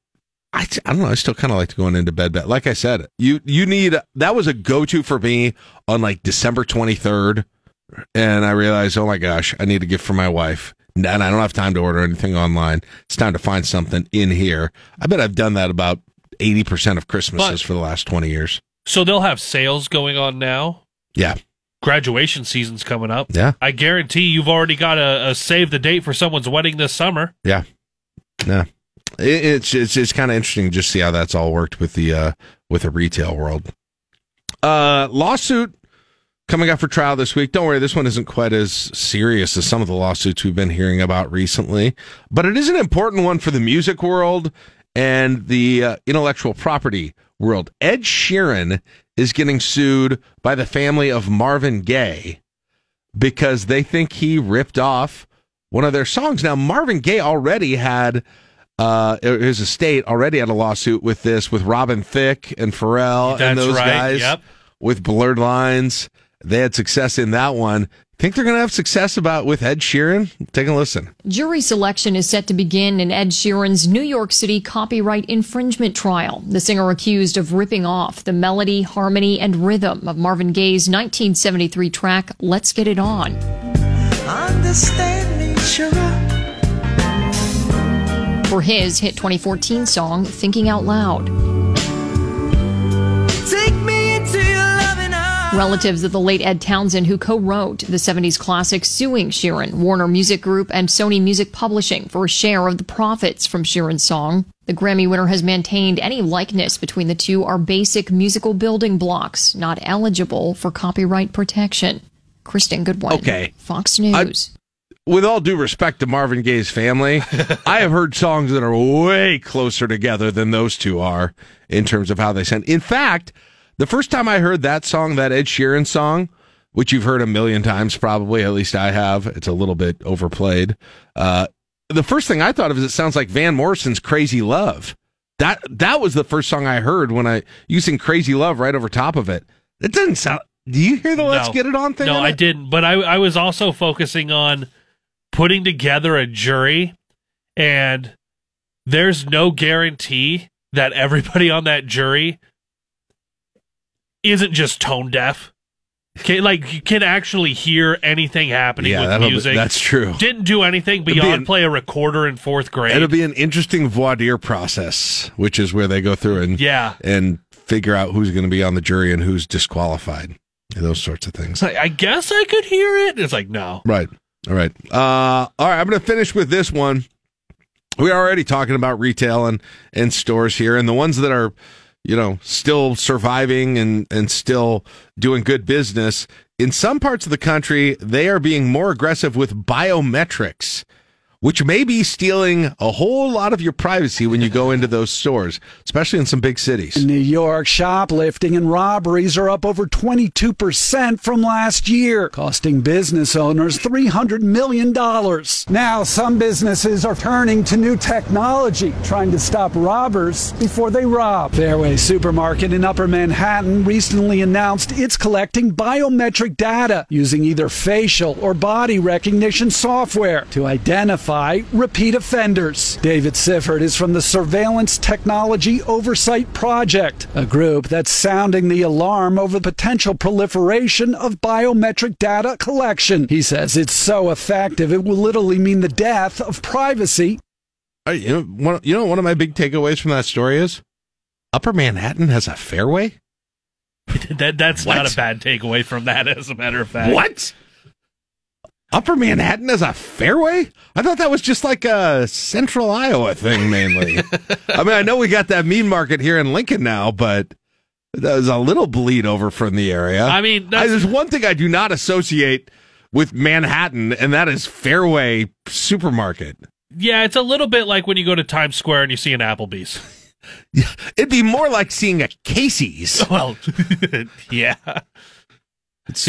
I, I don't know. I still kind of like to going into bed. Bath. Like I said, you you need that was a go to for me on like December twenty third, and I realized, oh my gosh, I need a gift for my wife, and I don't have time to order anything online. It's time to find something in here. I bet I've done that about eighty percent of Christmases But- for the last twenty years. So they'll have sales going on now. Yeah, Graduation season's coming up. Yeah. I guarantee you've already got a, a save the date for someone's wedding this summer. yeah, yeah. It, it's it's it's kind of interesting to just see how that's all worked with the uh with the retail world. Uh, lawsuit coming up for trial this week. Don't worry, this one isn't quite as serious as some of the lawsuits we've been hearing about recently, but it is an important one for the music world and the uh, intellectual property world. Ed Sheeran is getting sued by the family of Marvin Gaye because they think he ripped off one of their songs. Now, Marvin Gaye already had uh, his estate already had a lawsuit with this with Robin Thicke and Pharrell That's and those right, guys yep. with Blurred Lines. They had success in that one. Think they're going to have success about with Ed Sheeran? Take a listen. Jury selection is set to begin in Ed Sheeran's New York City copyright infringement trial. The singer accused of ripping off the melody, harmony, and rhythm of Marvin Gaye's 1973 track, Let's Get It On. Understand me, sugar. For his hit 2014 song, Thinking Out Loud. Relatives of the late Ed Townsend, who co wrote the 70s classic, suing Sheeran, Warner Music Group, and Sony Music Publishing for a share of the profits from Sheeran's song. The Grammy winner has maintained any likeness between the two are basic musical building blocks, not eligible for copyright protection. Kristen Goodwin. Okay. Fox News. With all due respect to Marvin Gaye's family, I have heard songs that are way closer together than those two are in terms of how they sound. In fact, the first time I heard that song, that Ed Sheeran song, which you've heard a million times probably, at least I have, it's a little bit overplayed. Uh, the first thing I thought of is it sounds like Van Morrison's Crazy Love. That that was the first song I heard when I using Crazy Love right over top of it. It doesn't sound. Do you hear the "Let's Get It On" thing? No, I didn't. But I, I was also focusing on putting together a jury, and there's no guarantee that everybody on that jury isn't just tone deaf. Can, like you can actually hear anything happening Yeah, with that'll be- music. that's true. Didn't do anything be beyond an- play a recorder in fourth grade. It'll be an interesting voir dire process, which is where they go through and Yeah. and figure out who's going to be on the jury and who's disqualified, those sorts of things. Like, I guess I could hear it. It's like no. Right. All right. Uh, all right. I'm going to finish with this one. We're already talking about retail and, and stores here, and the ones that are, you know, still surviving and, and still doing good business. In some parts of the country, they are being more aggressive with biometrics, which may be stealing a whole lot of your privacy when you go into those stores, especially in some big cities. In New York, shoplifting and robberies are up over 22% from last year, costing business owners $300 million. Now, some businesses are turning to new technology, trying to stop robbers before they rob. Fairway Supermarket in Upper Manhattan recently announced it's collecting biometric data using either facial or body recognition software to identify repeat offenders. David Siffert is from the Surveillance Technology Oversight Project, a group that's sounding the alarm over the potential proliferation of biometric data collection. He says it's so effective it will literally mean the death of privacy. Uh, You know, one, you know, one of my big takeaways from that story is Upper Manhattan has a Fareway. that that's What? not a bad takeaway from that. As a matter of fact, What? Upper Manhattan as a Fareway? I thought that was just like a central Iowa thing mainly. I mean, I know we got that mean market here in Lincoln now, but there's a little bleed over from the area. I mean, I, there's one thing I do not associate with Manhattan, and that is Fairway Supermarket. Yeah, it's a little bit like when you go to Times Square and you see an Applebee's. It'd be more like seeing a Casey's. Well, yeah. It's,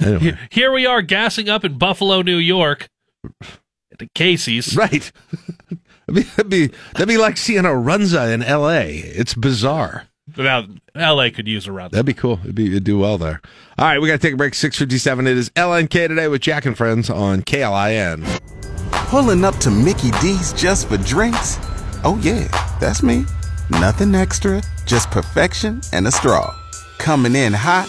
anyway. Here we are gassing up in Buffalo, New York at the Casey's. Right. that'd, be, that'd, be, that'd be like seeing a Runza in L.A. It's bizarre. Now, LA could use a run. That'd be cool. It'd, be, it'd do well there. All right, we got to take a break. 657. It is LNK today with Jack and Friends on KLIN. Pulling up to Mickey D's just for drinks? Oh, yeah, that's me. Nothing extra, just perfection and a straw. Coming in hot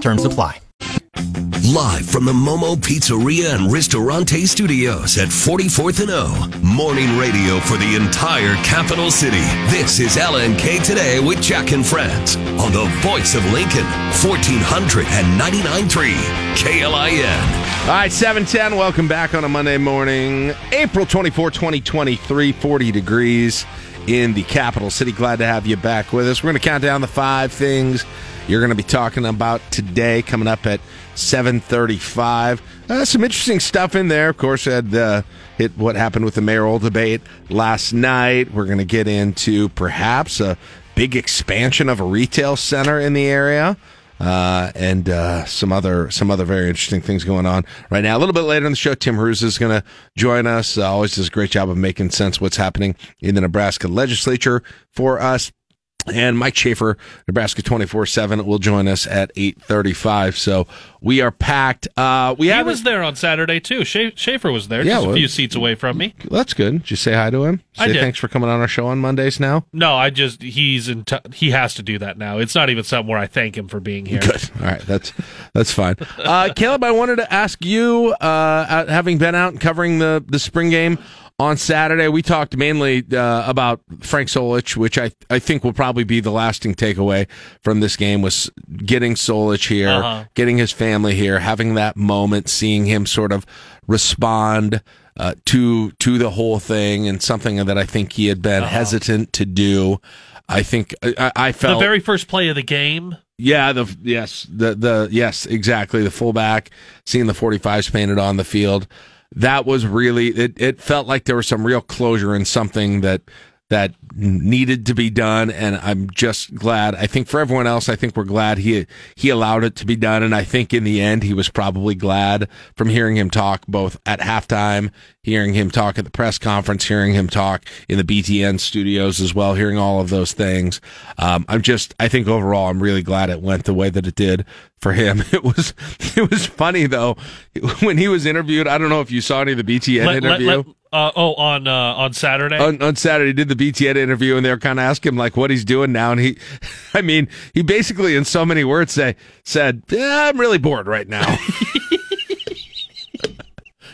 Terms apply. Live from the Momo Pizzeria and Ristorante Studios at 44th and O. Morning radio for the entire capital city. This is LNK Today with Jack and Friends on the voice of Lincoln, 1499.3 KLIN. All right, 710. Welcome back on a Monday morning, April 24, 2023, 40 degrees in the capital city. Glad to have you back with us. We're going to count down the five things you're going to be talking about today coming up at 735 uh, some interesting stuff in there of course had uh, hit what happened with the mayoral debate last night we're going to get into perhaps a big expansion of a retail center in the area uh, and uh, some other some other very interesting things going on right now. A little bit later in the show, Tim Hruza is going to join us. Uh, always does a great job of making sense what's happening in the Nebraska legislature for us. And Mike Schaefer, Nebraska 24 7, will join us at 835. So we are packed. Uh, we he was there on Saturday, too. Scha- Schaefer was there, Yeah, just a few seats away from me. That's good. Did you say hi to him? I did. thanks for coming on our show on Mondays now. No, I just, he's in, t- he has to do that now. It's not even something where I thank him for being here. Good. All right, that's that's fine. Uh, Caleb, I wanted to ask you, uh, uh, having been out and covering the the spring game on Saturday, we talked mainly uh, about Frank Solich, which I I think will probably be the lasting takeaway from this game was getting Solich here, Uh-huh. getting his family here, having that moment, seeing him sort of respond. Uh, to to the whole thing and something that I think he had been hesitant to do. I think I, I felt The very first play of the game. yeah, the yes, the the yes, exactly. The fullback seeing the 45s painted on the field. That was really it it felt like there was some real closure in something that that needed to be done and I'm just glad. I think for everyone else, I think we're glad he he allowed it to be done and I think in the end he was probably glad from hearing him talk both at halftime, hearing him talk at the press conference, hearing him talk in the BTN studios as well, hearing all of those things. Um, I'm just I think overall I'm really glad it went the way that it did for him. It was it was funny though when he was interviewed. I don't know if you saw any of the BTN Let- let- interview let- uh, oh, on uh, on Saturday. on, on Saturday did the BTN interview and they were kind of asking him like what he's doing now and he I mean he basically in so many words say said yeah, I'm really bored right now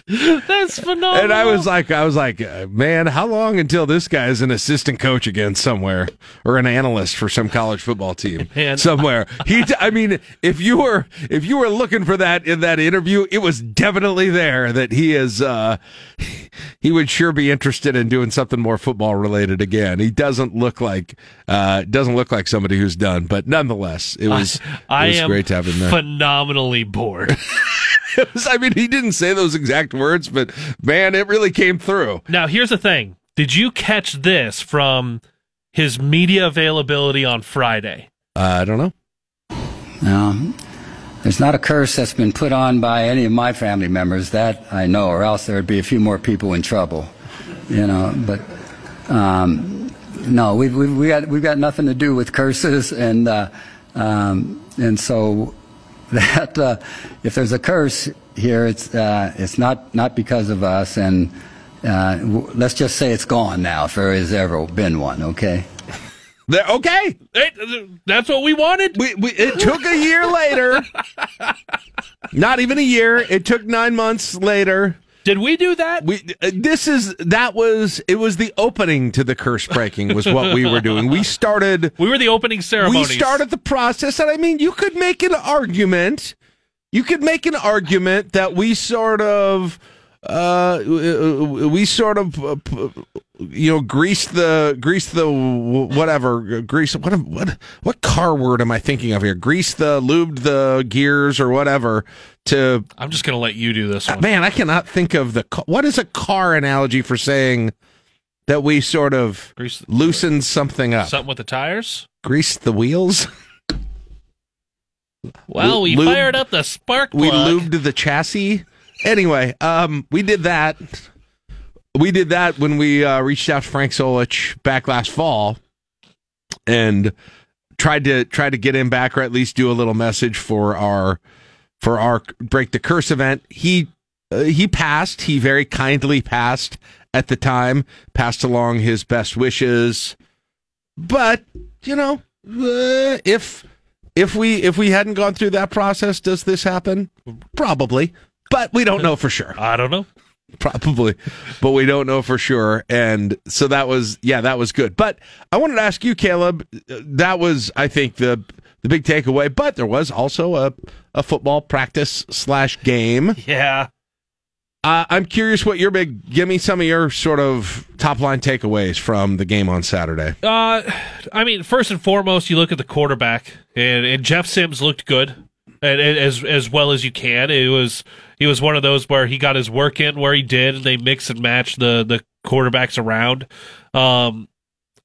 That's phenomenal. and I was like I was like uh, man how long until this guy is an assistant coach again somewhere or an analyst for some college football team Man, somewhere he I mean if you were if you were looking for that in that interview it was definitely there that he is uh he would sure be interested in doing something more football related again. He doesn't look like uh doesn't look like somebody who's done, but nonetheless, it was I it was am great to have him there. phenomenally bored. Was- I mean, he didn't say those exact words, but man, it really came through. now, here's the thing. Did you catch this from his media availability on Friday? Uh, I don't know. Now, there's not a curse that's been put on by any of my family members, that I know, or else there would be a few more people in trouble, you know. But um, no, we've, we've, we got, we've got nothing to do with curses, and, uh, um, and so that uh, if there's a curse here, it's, uh, it's not, not because of us, and uh, w- let's just say it's gone now, if there has ever been one, okay? There, okay, Hey, that's what we wanted. we, we, it took a year later. Not even a year. It took nine months later. Did we do that? We uh, this is that was it was the opening to the curse breaking was what we were doing. We started We were the opening ceremony. we started the process and I mean you could make an argument you could make an argument that we sort of uh we sort of uh, you know grease the grease the whatever grease what what what car word am I thinking of here grease the lubed the gears or whatever to I'm just gonna let you do this one. man I cannot think of the what is a car analogy for saying that we sort of Grease- loosened something up Something with the tires. grease the wheels Well, we Lube- fired up the spark plug. we lubed the chassis. Anyway, um, we did that. We did that when we uh, reached out to Frank Solich back last fall, and tried to try to get him back, or at least do a little message for our for our break the curse event. He uh, he passed. He very kindly passed at the time. Passed along his best wishes, but you know, uh, if if we if we hadn't gone through that process, does this happen? Probably, but we don't know for sure. I don't know. Probably, but we don't know for sure. And so that was yeah, that was good. But I wanted to ask you, Caleb. That was I think the the big takeaway. But there was also a a football practice slash game. Yeah. Uh, I'm curious what your big. Give me some of your sort of top line takeaways from the game on Saturday. Uh, I mean, first and foremost, you look at the quarterback, and, and Jeff Sims looked good, as as well as you can. It was he was one of those where he got his work in where he did, and they mix and match the the quarterbacks around. Um,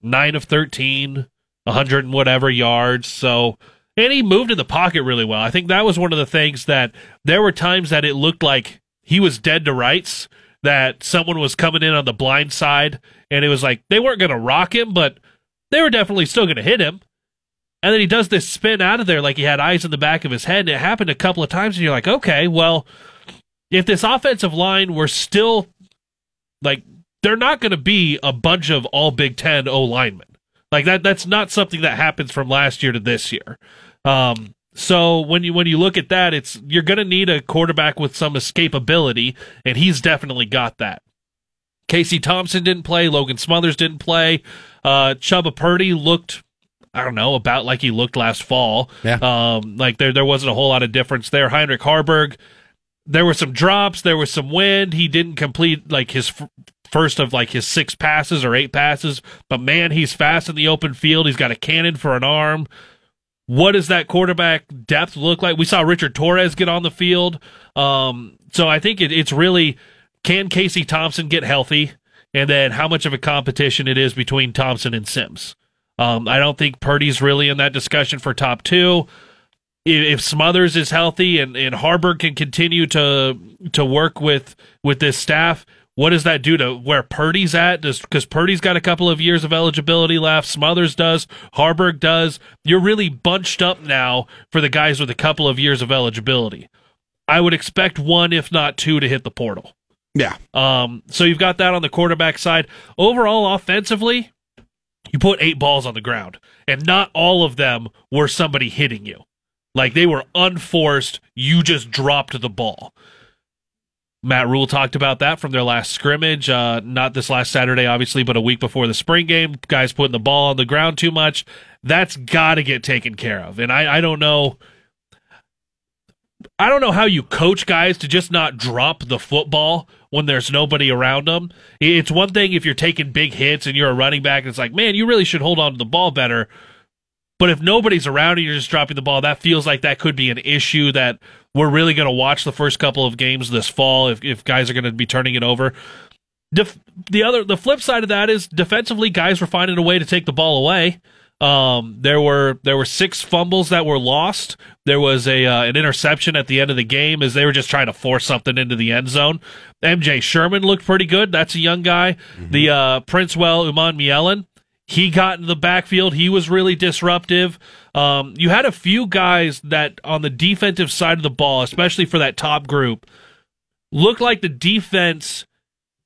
nine of thirteen, hundred and whatever yards. So, and he moved in the pocket really well. I think that was one of the things that there were times that it looked like he was dead to rights. That someone was coming in on the blind side, and it was like they weren't going to rock him, but they were definitely still going to hit him. And then he does this spin out of there like he had eyes in the back of his head. And it happened a couple of times, and you're like, okay, well, if this offensive line were still like, they're not going to be a bunch of all Big Ten O linemen. Like that, that's not something that happens from last year to this year. Um, so when you when you look at that, it's you're going to need a quarterback with some escapability, and he's definitely got that. Casey Thompson didn't play. Logan Smothers didn't play. Uh, Chuba Purdy looked, I don't know, about like he looked last fall. Yeah. Um, like there there wasn't a whole lot of difference there. Heinrich Haarberg, there were some drops. There was some wind. He didn't complete like his f- first of like his six passes or eight passes. But man, he's fast in the open field. He's got a cannon for an arm. What does that quarterback depth look like? We saw Richard Torres get on the field. Um, so I think it, it's really can Casey Thompson get healthy, and then how much of a competition it is between Thompson and Sims. Um, I don't think Purdy's really in that discussion for top two. If, if Smothers is healthy and, and Haarberg can continue to to work with with this staff, what does that do to where Purdy's at? Does because Purdy's got a couple of years of eligibility left, Smothers does, Haarberg does. You're really bunched up now for the guys with a couple of years of eligibility. I would expect one, if not two, to hit the portal. Yeah. Um, so you've got that on the quarterback side. Overall, offensively, you put eight balls on the ground, and not all of them were somebody hitting you. Like they were unforced. You just dropped the ball. Matt Rhule talked about that from their last scrimmage. Uh, not this last Saturday, obviously, but a week before the spring game. Guys putting the ball on the ground too much. That's got to get taken care of. And I, I don't know. I don't know how you coach guys to just not drop the football when there's nobody around them. It's one thing if you're taking big hits and you're a running back, and it's like, man, you really should hold on to the ball better. But if nobody's around and you're just dropping the ball, that feels like that could be an issue that we're really going to watch the first couple of games this fall if, if guys are going to be turning it over. Def- the other, the flip side of that is defensively, guys were finding a way to take the ball away. Um, there were there were six fumbles that were lost. There was a uh, an interception at the end of the game as they were just trying to force something into the end zone. MJ Sherman looked pretty good. That's a young guy. The uh, Princewell Umanmielen, he got in the backfield. He was really disruptive. Um, you had a few guys that on the defensive side of the ball, especially for that top group, looked like the defense,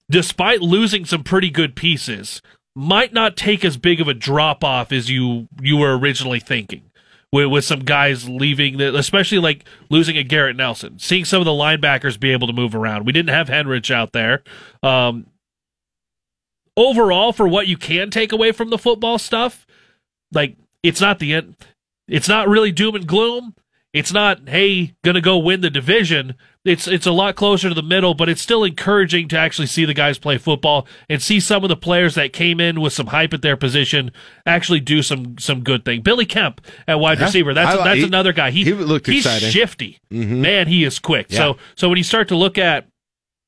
despite losing some pretty good pieces, might not take as big of a drop off as you you were originally thinking. With, with some guys leaving, the, especially like losing a Garrett Nelson, seeing some of the linebackers be able to move around. We didn't have Henrich out there. Um, overall, for what you can take away from the football stuff, like it's not the end. It's not really doom and gloom. It's not, hey, gonna go win the division. It's it's a lot closer to the middle, but it's still encouraging to actually see the guys play football and see some of the players that came in with some hype at their position actually do some some good thing. Billy Kemp at wide Yeah. receiver. That's I that's he- another guy. He, he looked he's exciting. shifty. Mhm. Man, he is quick. Yeah. So so when you start to look at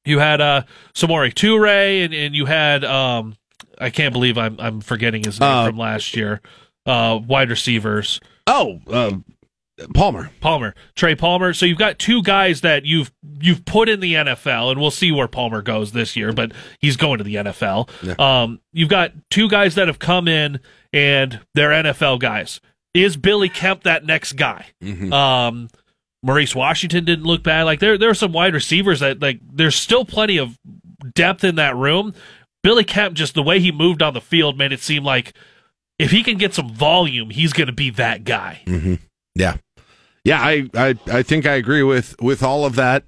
you had uh Samori Toure and, and you had um I can't believe I'm I'm forgetting his name Uh, from last year. Uh wide receivers. Oh, uh, Palmer. Palmer, Trey Palmer. So you've got two guys that you've you've put in the NFL, and we'll see where Palmer goes this year. But he's going to the NFL. Um, you've got two guys that have come in, and they're NFL guys. Is Billy Kemp that next guy? Um, Maurice Washington didn't look bad. Like there, there are some wide receivers that like. There's still plenty of depth in that room. Billy Kemp, just the way he moved on the field, made it seem like if he can get some volume, he's going to be that guy. hmm Yeah, yeah. I, I I think I agree with with all of that.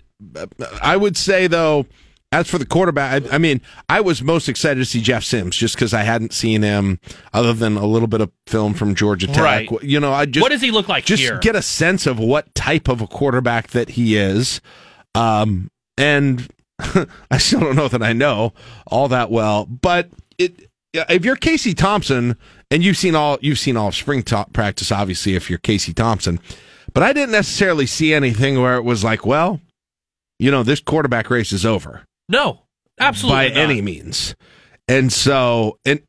I would say though, as for the quarterback, I, I mean, I was most excited to see Jeff Sims just because I hadn't seen him other than a little bit of film from Georgia Tech. Right. You know, I just what does he look like just here? get a sense of what type of a quarterback that he is. Um, and I still don't know that I know all that well, but it, if you're Casey Thompson and you've seen all, you've seen all of spring practice, obviously, if you're Casey Thompson, but I didn't necessarily see anything where it was like, well, you know, this quarterback race is over No, absolutely by not. any means. And so, and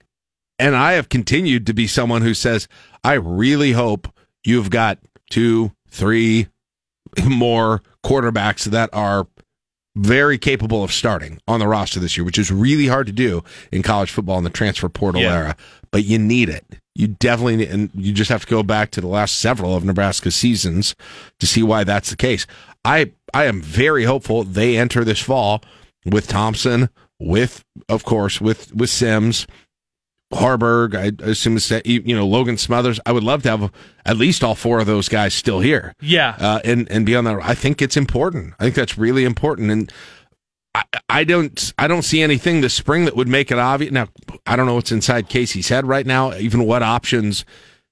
and I have continued to be someone who says, I really hope you've got two, three more quarterbacks that are very capable of starting on the roster this year, which is really hard to do in college football in the transfer portal Yeah. era. But you need it. You definitely need, and you just have to go back to the last several of Nebraska's seasons to see why that's the case. I I am very hopeful they enter this fall with Thompson, with of course with with Sims, Haarberg. I assume you know Logan Smothers. I would love to have at least all four of those guys still here. Yeah. uh, and and be on that. I think it's important. I think that's really important. And I, I don't I don't see anything this spring that would make it obvious. Now I don't know what's inside Casey's head right now, even what options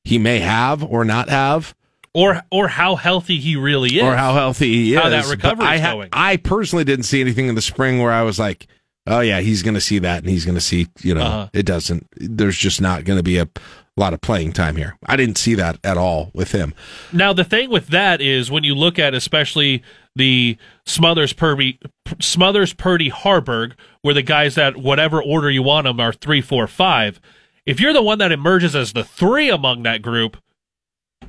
he may have or not have. or or how healthy he really is, or how healthy he is. How that recovery I is ha- going. I personally didn't see anything in the spring where I was like, oh yeah, he's going to see that and he's going to see, you know, Uh-huh. it doesn't. There's just not going to be a lot of playing time here. I didn't see that at all with him. Now the thing with that is when you look at especially the Smothers Purdy Smothers Purdy Haarberg, where the guys that whatever order you want them are three, four, five. If you're the one that emerges as the three among that group,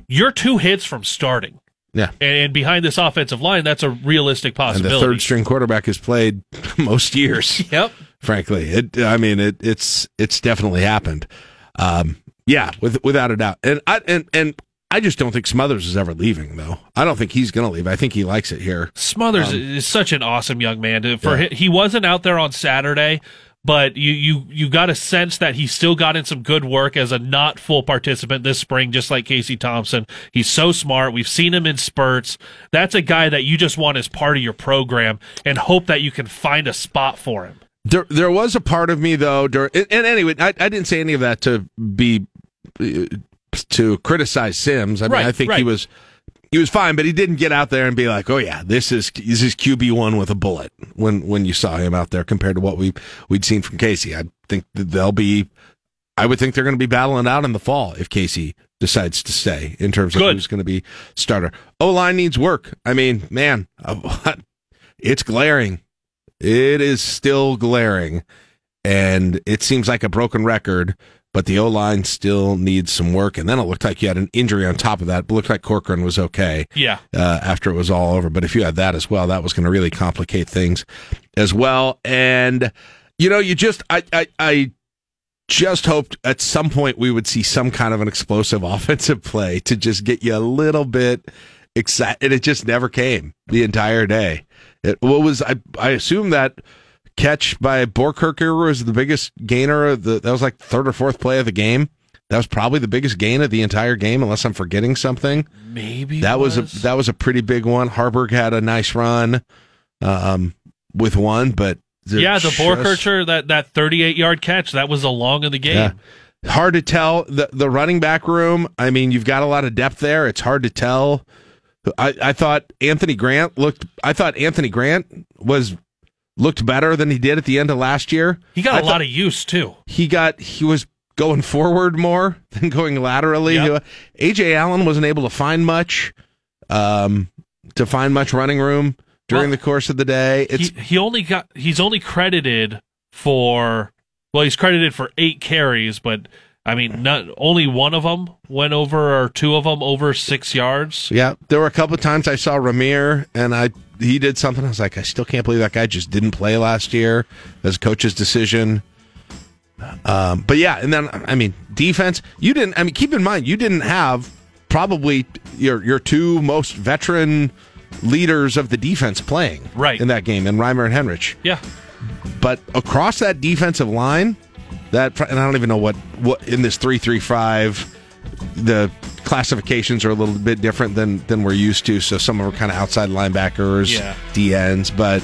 you're two hits from starting. Yeah. And, and behind this offensive line, that's a realistic And possibility. the third string quarterback has played most years. Yep. Frankly, it. I mean, it, it's it's definitely happened. Um, yeah, with, without a doubt. And I and and I just don't think Smothers is ever leaving though. I don't think he's going to leave. I think he likes it here. Smothers Um, is such an awesome young man. To- For Yeah. hi- he wasn't out there on Saturday, but you you you got a sense that he still got in some good work as a not full participant this spring, just like Casey Thompson. He's so smart. We've seen him in spurts. That's a guy that you just want as part of your program and hope that you can find a spot for him. There, there was a part of me though. During, and, and anyway, I, I didn't say any of that to be uh, to criticize Sims. I mean, Right, I think he was he was fine, but he didn't get out there and be like, "Oh yeah, this is this is QB one with a bullet." When when you saw him out there compared to what we we'd seen from Casey, I think that they'll be. I would think they're going to be battling out in the fall if Casey decides to stay in terms of Good. who's going to be starter. O line needs work. I mean, man, it's glaring. It is still glaring, and it seems like a broken record but the O line still needs some work. And then it looked like you had an injury on top of that. But looked like Corcoran was okay. Yeah. Uh, after it was all over. But if you had that as well, that was going to really complicate things as well. And, you know, you just, I, I, I just hoped at some point we would see some kind of an explosive offensive play to just get you a little bit excited. And it just never came the entire day. It, what was, I, I assume that catch by Boerkircher was the biggest gainer of the, that was like third or fourth play of the game. That was probably the biggest gain of the entire game, unless I'm forgetting something. Maybe that was, was. a that was a pretty big one. Haarberg had a nice run um, with one, but Yeah, the just- Boerkircher, that, that 38 yard catch, that was a long of the game. Yeah. Hard to tell the the running back room. I mean, you've got a lot of depth there. It's hard to tell. I, I thought Anthony Grant looked. I thought Anthony Grant was looked better than he did at the end of last year. He got I a lot of use, too. He got he was going forward more than going laterally. Yep. AJ Allen wasn't able to find much, um, to find much running room during the course of the day. It's he, he only got he's only credited for well he's credited for eight carries but i mean not only one of them went over or two of them over six yards Yeah, there were a couple of times I saw Rahmir and I he did something. I was like, I still can't believe that guy just didn't play last year. As coach's decision. Um, but yeah, and then I mean, defense. You didn't. I mean, keep in mind, you didn't have probably your your two most veteran leaders of the defense playing Right. in that game, and Reimer and Henrich. yeah But across that defensive line, that and I don't even know what what in this three three five, the classifications are a little bit different than than we're used to. So some of them are kind of outside linebackers, Yeah. DNs, but.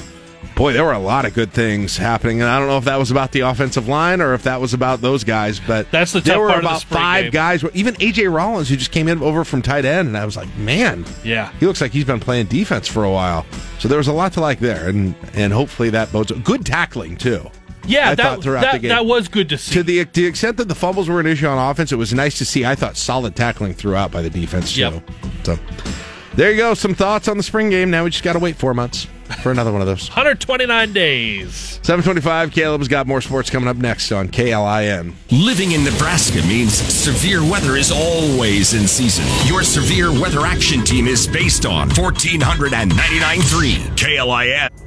Boy, there were a lot of good things happening, and I don't know if that was about the offensive line or if that was about those guys. But That's the there were of the about five game. guys, even AJ Rollins, who just came in over from tight end, and I was like, man, yeah he looks like he's been playing defense for a while. So there was a lot to like there, and and hopefully that bodes good tackling too. Yeah I that, thought throughout that, the game. that was good to see To the, the extent that the fumbles were an issue on offense, it was nice to see. I thought solid tackling throughout by the defense too. Yep. So there you go. Some thoughts on the spring game. Now we just got to wait four months for another one of those. 129 days 725. Caleb's got more sports coming up next on KLIN. Living in Nebraska means severe weather is always in season. Your severe weather action team is based on 1499.3 KLIN.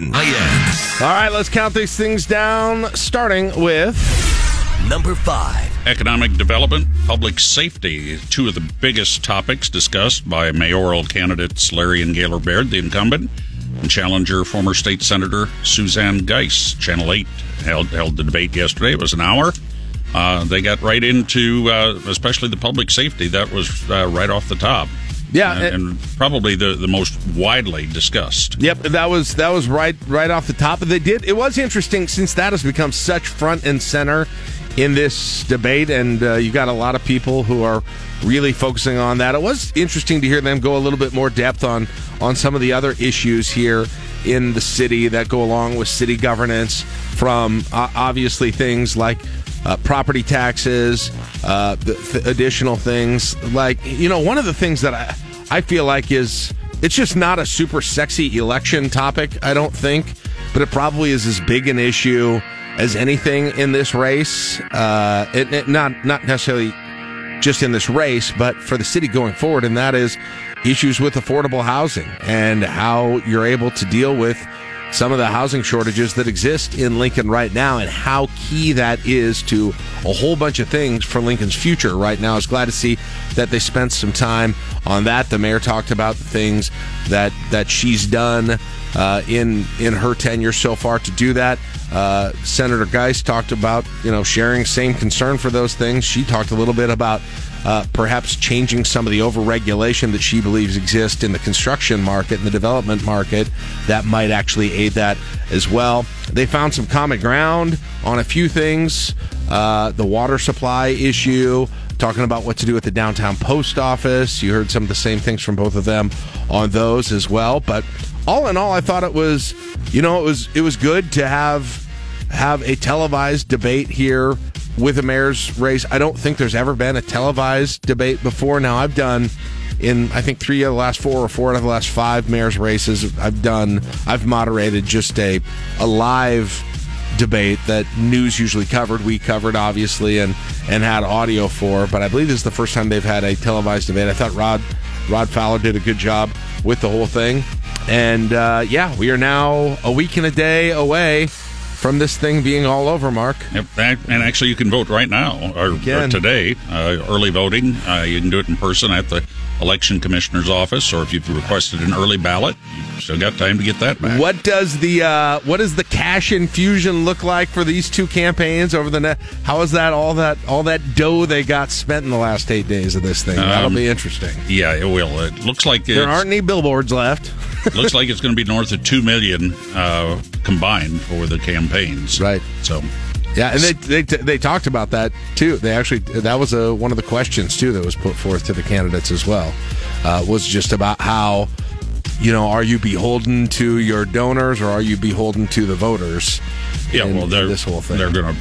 Terms apply. All right, let's count these things down, starting with Number five. Economic development, public safety, two of the biggest topics discussed by mayoral candidates Leirion Gaylor Baird, the incumbent, and challenger former state senator Suzanne Geist. Channel 8 held, held the debate yesterday. It was an hour. Uh, they got right into, uh, especially the public safety. That was uh, right off the top. Yeah, and, and probably the, the most widely discussed. Yep, that was that was right right off the top. They did. It was interesting since that has become such front and center in this debate, and uh, you got a lot of people who are really focusing on that. It was interesting to hear them go a little bit more depth on on some of the other issues here in the city that go along with city governance, from uh, obviously things like. Uh, property taxes, uh, additional things like you know one of the things that I I feel like is it's just not a super sexy election topic, I don't think, but it probably is as big an issue as anything in this race. Uh, it, it- not not necessarily just in this race, but for the city going forward, and that is issues with affordable housing and how you're able to deal with some of the housing shortages that exist in Lincoln right now and how key that is to a whole bunch of things for Lincoln's future right now. I was glad to see that they spent some time on that. The mayor talked about the things that that she's done uh, in in her tenure so far to do that. Uh, Senator Geist talked about you know sharing same concern for those things. She talked a little bit about uh, perhaps changing some of the overregulation that she believes exists in the construction market and the development market that might actually aid that as well. They found some common ground on a few things. Uh, the water supply issue, talking about what to do with the downtown post office. You heard some of the same things from both of them on those as well. But all in all, I thought it was, you know, it was it was good to have have a televised debate here with the mayor's race. I don't think there's ever been a televised debate before. Now I've done in I think three of the last four or four out of the last five mayor's races. I've done I've moderated just a a live debate that news usually covered. We covered obviously and and had audio for, but I believe this is the first time they've had a televised debate. I thought Rod Rod Fowler did a good job with the whole thing. And uh, yeah, we are now a week and a day away from this thing being all over, Mark. Yep, and actually, you can vote right now or, or today. Uh, early voting, uh, you can do it in person at the election commissioner's office, or if you've requested an early ballot, you've still got time to get that back. What does the uh, what does the cash infusion look like for these two campaigns over the net? How is that all that all that dough they got spent in the last eight days of this thing? That'll Um, be interesting. Yeah, it will. It looks like There aren't any billboards left. looks like it's going to be north of two million uh, combined for the campaigns. Right. So. Yeah, and they, they they talked about that too. They actually that was a, one of the questions too that was put forth to the candidates as well. Uh, was just about how you know are you beholden to your donors or are you beholden to the voters? Yeah, in- well, they're this whole thing. They're going to.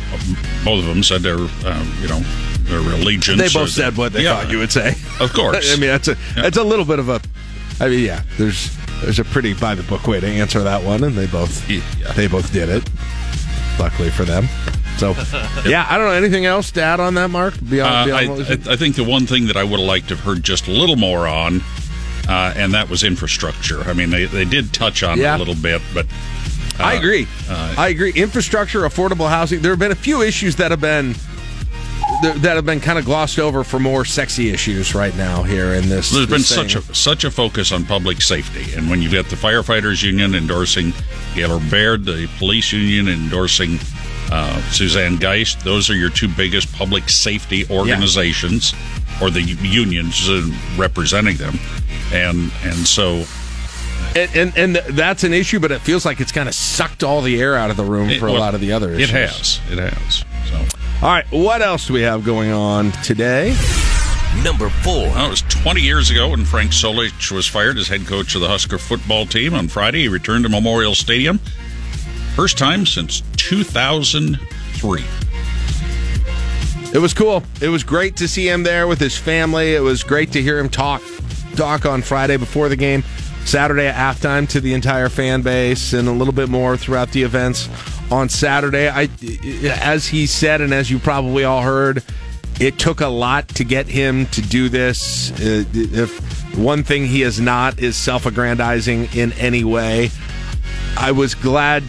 Both of them said their, um, you know, their allegiance. They both said what they Yeah, thought you would say. Of course. I mean, that's a that's a little bit of a. I mean, yeah. There's there's a pretty by the book way to answer that one, and they both they both did it. Luckily for them. So, yeah, I don't know anything else to add on that, Mark. Beyond, Uh, I, I, I think the one thing that I would have liked to have heard just a little more on, uh, and that was infrastructure. I mean, they, they did touch on Yeah. it a little bit, but uh, I agree. uh, I agree. Infrastructure, affordable housing. There have been a few issues that have been that have been kind of glossed over for more sexy issues right now here in this. There's been this such a such a focus on public safety, and when you've got the firefighters union endorsing Gaylor Baird, the police union endorsing uh, Suzanne Geist, those are your two biggest public safety organizations, or the unions uh, representing them, and and so and, and and that's an issue, but it feels like it's kind of sucked all the air out of the room It- for a well, lot of the other it has, it has. So. All right, what else do we have going on today? Number four. Well, it was 20 years ago when Frank Solich was fired as head coach of the Husker football team. On Friday, he returned to Memorial Stadium. First time since 2003. It was cool. It was great to see him there with his family. It was great to hear him talk talk on Friday before the game, Saturday at halftime to the entire fan base, and a little bit more throughout the events on Saturday. I, as he said, and as you probably all heard, it took a lot to get him to do this. Uh, If one thing he is not is self-aggrandizing in any way. I was glad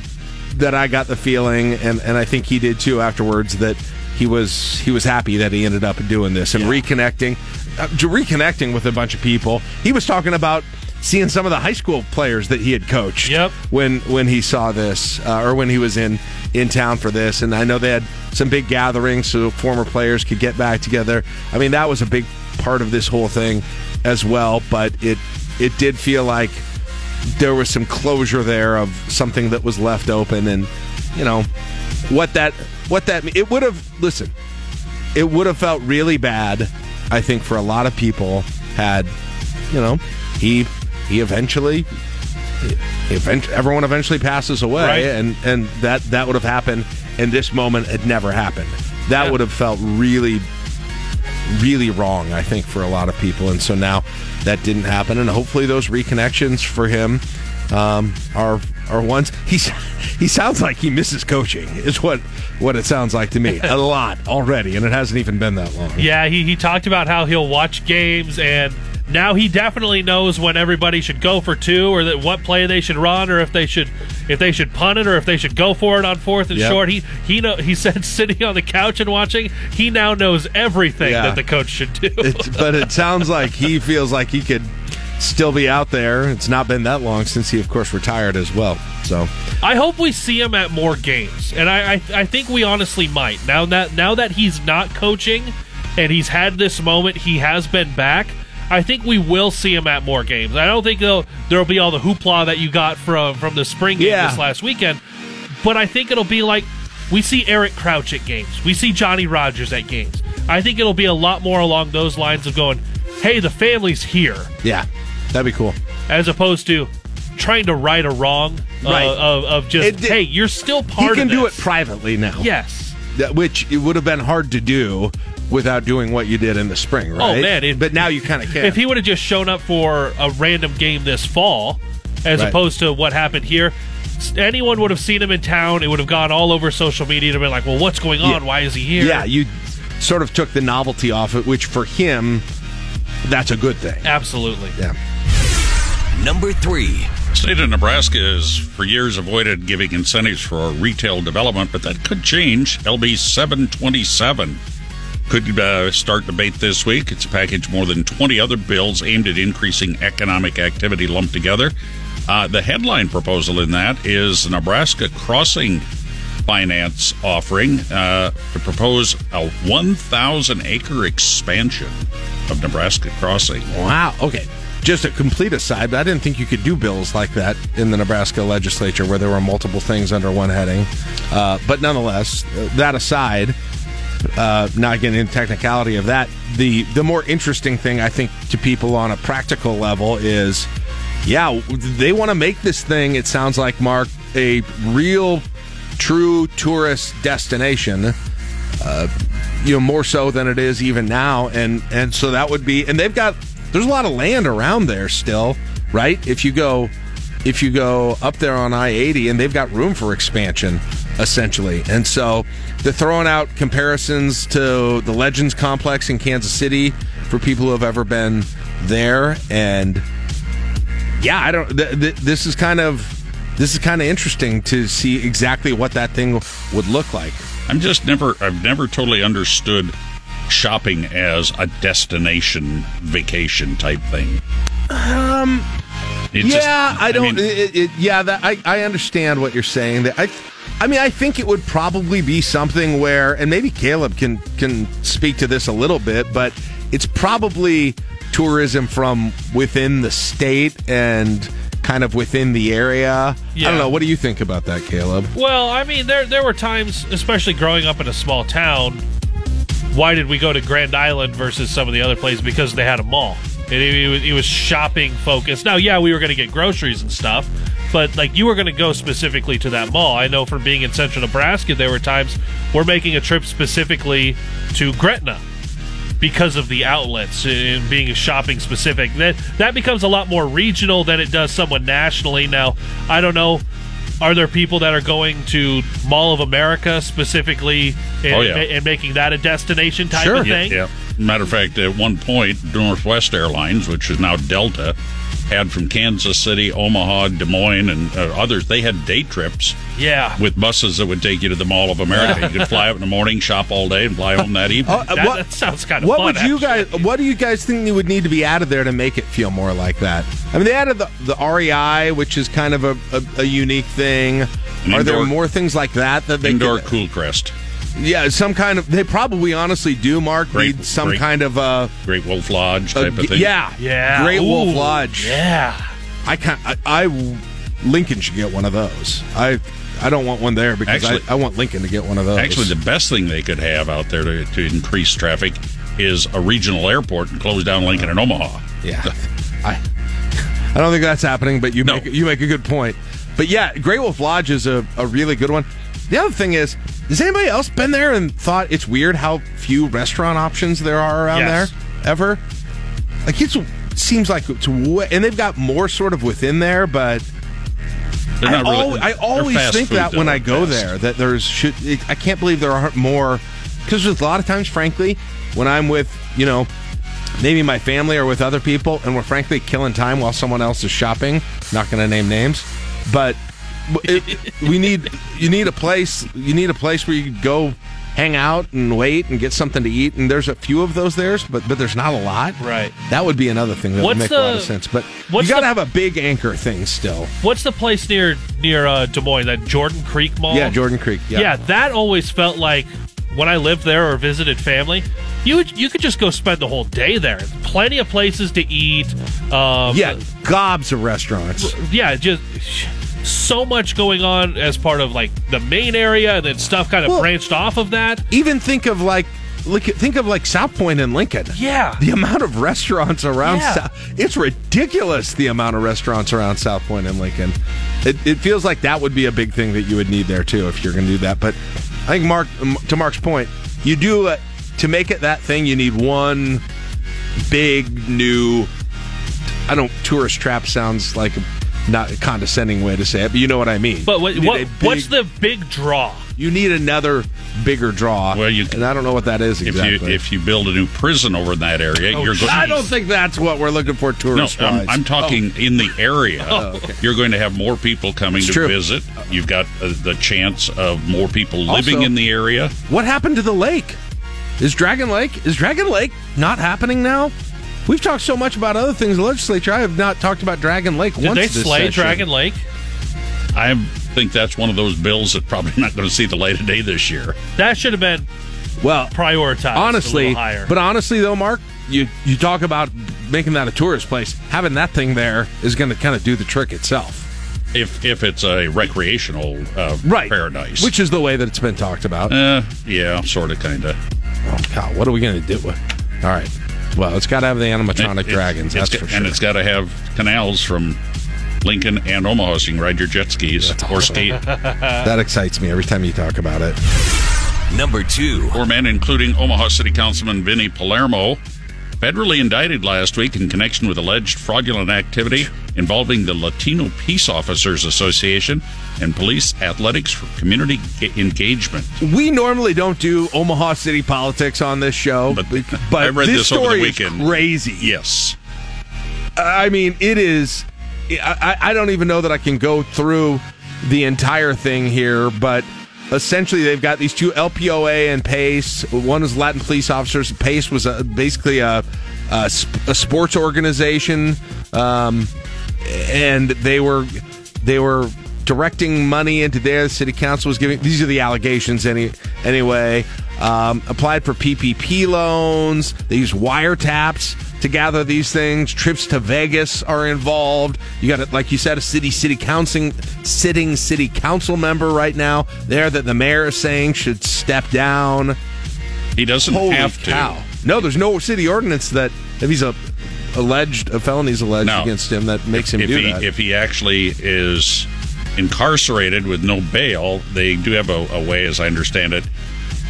that I got the feeling, and, and I think he did too afterwards, that he was he was happy that he ended up doing this and reconnecting, uh, reconnecting with a bunch of people. He was talking about seeing some of the high school players that he had coached. Yep. When when he saw this, uh, or when he was in in town for this, and I know they had some big gatherings so former players could get back together. I mean, that was a big part of this whole thing as well. But it it did feel like there was some closure there of something that was left open and you know what that what that it would have listen it would have felt really bad i think for a lot of people had you know he he eventually event, everyone eventually passes away Right. and and that that would have happened and this moment had never happened that would have felt really really wrong, I think, for a lot of people. And so now that didn't happen, and hopefully those reconnections for him um, are are ones he's he sounds like he misses coaching is what what it sounds like to me a lot already, and it hasn't even been that long. Yeah, he, he talked about how he'll watch games and now he definitely knows when everybody should go for two, or that what play they should run, or if they should if they should punt it, or if they should go for it on fourth and Yep. short. He he know he said sitting on the couch and watching, he now knows everything Yeah. that the coach should do. It's, but it sounds like he feels like he could still be out there. It's not been that long since he, of course, retired as well. So I hope we see him at more games, and I, I I think we honestly might now that now that he's not coaching and he's had this moment, he has been back. I think we will see him at more games. I don't think there'll be all the hoopla that you got from from the spring game Yeah. this last weekend, but I think it'll be like we see Eric Crouch at games, we see Johnny Rodgers at games. I think it'll be a lot more along those lines of going, hey, the family's here, yeah, that'd be cool. as opposed to trying to right a wrong uh, Right. of, of just It- hey, you're still part of it." he can do it privately now. Yes. That- which it would have been hard to do without doing what you did in the spring, oh, right? Oh man! If, but now you kind of can. If he would have just shown up for a random game this fall, as Right. opposed to what happened here, anyone would have seen him in town. It would have gone all over social media to be like, "Well, what's going on? Yeah. Why is he here?" Yeah, you sort of took the novelty off it, which for him, that's a good thing. absolutely. Yeah. Number three. State of Nebraska has for years avoided giving incentives for retail development, but that could change. LB 727 could uh, start debate this week. It's a package more than 20 other bills aimed at increasing economic activity lumped together. Uh, the headline proposal in that is Nebraska Crossing Finance offering uh, to propose a 1,000 acre expansion of Nebraska Crossing. Wow. Okay. Just a complete aside, I didn't think you could do bills like that in the Nebraska legislature where there were multiple things under one heading. Uh, but nonetheless, uh, that aside, uh, not getting into technicality of that, the the more interesting thing I think to people on a practical level is, yeah, they want to make this thing. It sounds like Mark a real, true tourist destination. Uh, you know, more so than it is even now, and and so that would be, and they've got there's a lot of land around there still, right? If you go if you go up there on I 80 and they've got room for expansion, essentially. And so they're throwing out comparisons to the Legends complex in Kansas City for people who have ever been there. And yeah, I don't, th- th- this is kind of. This is kind of interesting to see exactly what that thing would look like. I'm just never, I've never totally understood shopping as a destination vacation type thing. Um, It yeah, just- I don't. mean, it, it, yeah, that I, I understand what you're saying. That I, I mean, I think it would probably be something where, and maybe Caleb can can speak to this a little bit, but it's probably tourism from within the state and kind of within the area. I don't know. What do you think about that, Caleb? Well, I mean, there there were times, especially growing up in a small town. Why did we go to Grand Island versus some of the other places? Because they had a mall. It, it, was, it was shopping focused. Now, yeah, we were going to get groceries and stuff, but like you were going to go specifically to that mall. I know from being in Central Nebraska, there were times we're making a trip specifically to Gretna because of the outlets and being shopping specific. That that becomes a lot more regional than it does someone nationally. Now, I don't know. Are there people that are going to Mall of America specifically and, Oh, yeah. and making that a destination type Sure. of Yeah, thing? yeah. Matter of fact, at one point, Northwest Airlines, which is now Delta, had from Kansas City, Omaha, Des Moines, and uh, others. They had day trips Yeah. with buses that would take you to the Mall of America. You could fly out in the morning, shop all day, and fly home that evening. Uh, That, what- that sounds kind of What fun. would you guys? What do you guys think you would need to be added there to make it feel more like that? I mean, they added the the REI, which is kind of a, a, a unique thing. An Are there more things like that that they Indoor could- Cool Crest, Yeah, some kind of. They probably honestly do. Mark Great- need some great- kind of uh, Great Wolf Lodge uh, type of thing. yeah, Yeah. Great Wolf Lodge. Yeah. I can I, I Lincoln should get one of those. I I don't want one there because Actually- I, I want Lincoln to get one of those. Actually, the best thing they could have out there to, to increase traffic is a regional airport and close down Lincoln and Omaha. Yeah, I I don't think that's happening, but you No. make you make a good point. But yeah, Great Wolf Lodge is a, a really good one. The other thing is, has anybody else been there and thought it's weird how few restaurant options there are around Yes. there ever? Like it's seems like it's way, and they've got more sort of within there, but I, really- al- I always think that when I go fast. there that there's should I can't believe there aren't more because there's a lot of times, frankly, when I'm with you know maybe my family or with other people, and we're frankly killing time while someone else is shopping. Not going to name names, but it, we need you need a place. You need a place where you go hang out and wait and get something to eat. And there's a few of those there, but but there's not a lot. Right. That would be another thing that What's would make a lot of sense. But you got to have a big anchor thing still. What's the place near near uh, Des Moines? That Jordan Creek Mall. Yeah, Jordan Creek. Yeah. Yeah, that always felt like when I lived there or visited family, you would, you could just go spend the whole day there. Plenty of places to eat. Um, Yeah, gobs of restaurants. yeah, just so much going on as part of like the main area, and then stuff kind of Well- branched off of that. Even think of like look think of like South Point and Lincoln. Yeah. The amount of restaurants around Yeah. South, it's ridiculous the amount of restaurants around South Point and Lincoln. It, it feels like that would be a big thing that you would need there too if you're going to do that. But I think Mark to Mark's point, you do uh, to make it that thing you need one big new I don't tourist trap sounds like a not a condescending way to say it, but you know what I mean. But what, what a what's the big draw? you need another bigger draw. Well, you and I don't know what that is If exactly. you if you build a new prison over in that area, Oh, you're going. I don't think that's what we're looking for No, I'm. I'm talking in the area. Oh, okay. You're going to have more people coming It's to true. visit. You've got uh, the chance of more people living Also- in the area. What happened to the lake? Is Dragon Lake is Dragon Lake not happening now? We've talked so much about other things in the legislature. I have not talked about Dragon Lake once. Did once. they this slay session. Dragon Lake? I think that's one of those bills that probably not going to see the light of day this year. That should have been Well, prioritized. honestly, a higher. but honestly though, Mark, you you talk about making that a tourist place. Having that thing there is going to kind of do the trick itself. If if it's a recreational uh, Right. paradise, Which is the way that it's been talked about. uh, yeah, sort of, kind of. Oh, God, what are we going to do? With All right. Well, it's got to have the animatronic dragons. That's for sure. And it's got to have canals from Lincoln and Omaha so you can ride your jet skis or skate. that excites me every time you talk about it. Number two. Four men, including Omaha City Councilman Vinny Palermo, federally indicted last week in connection with alleged fraudulent activity involving the Latino Peace Officers Association and police athletics for community engagement. We normally don't do Omaha City politics on this show, but, but I read this, this over the weekend. is crazy. Yes. I mean, it is. I, I don't even know that I can go through the entire thing here, but essentially they've got these two LPOA and PACE. One is Latin police officers. PACE was a, basically a, a, sp- a sports organization, um, and they were they were directing money into there. The city council was giving. These are the allegations, any anyway. Um, applied for PPP loans. They use wiretaps to gather these things. Trips to Vegas are involved. You got it, like you said, a city city council sitting city council member right now there that the mayor is saying should step down. He doesn't Holy have to. No, there's no city ordinance that if he's a alleged a felony's alleged No. against him that makes him if do he that. if he actually is incarcerated with no bail, they do have a, a way, as I understand it,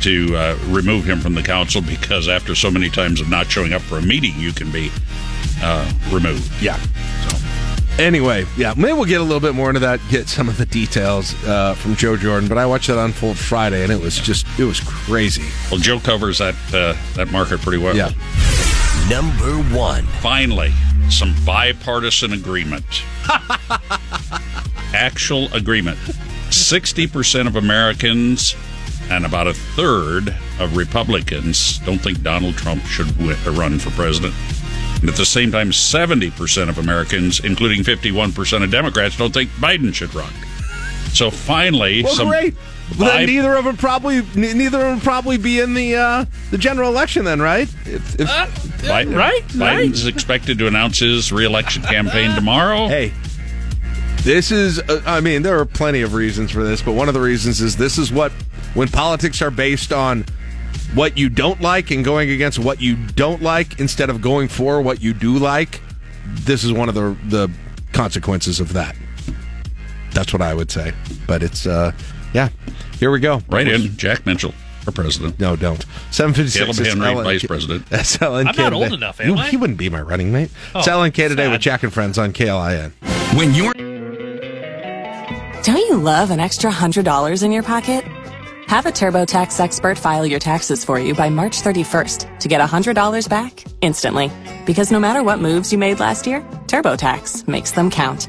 to uh, remove him from the council because after so many times of not showing up for a meeting, you can be uh, removed. Yeah. Anyway, yeah, maybe we'll get a little bit more into that, get some of the details uh, from Joe Jordan. But I watched that unfold Friday, and it was just it was crazy. Well, Joe covers that uh, that market pretty well. Yeah. Number one. Finally, some bipartisan agreement. Actual agreement. 60% of Americans and about a third of Republicans don't think Donald Trump should uh, run for president. And at the same time, 70% of Americans, including 51% of Democrats, don't think Biden should run. So finally, Well, some great. Well, then bi- neither of them probably neither of them probably be in the uh, the general election then, right? If, if, Bi- right, Biden's expected to announce his reelection campaign tomorrow. Hey, this is, uh, I mean, there are plenty of reasons for this, but one of the reasons is this is what, when politics are based on what you don't like and going against what you don't like instead of going for what you do like, this is one of the, the consequences of that. That's what I would say. But it's, uh, yeah, here we go. Right in, Jack Mitchell for president. No, don't. 756 Caleb is Henry, Ellen- vice president. That's LNK I'm not old today. enough, You- am I? He wouldn't be my running mate. Oh, it's Oh, LNK today sad. with Jack and Friends on KLIN. When you're Don't you love an extra $100 in your pocket? Have a TurboTax expert file your taxes for you by March 31st to get $100 back instantly. Because no matter what moves you made last year, TurboTax makes them count.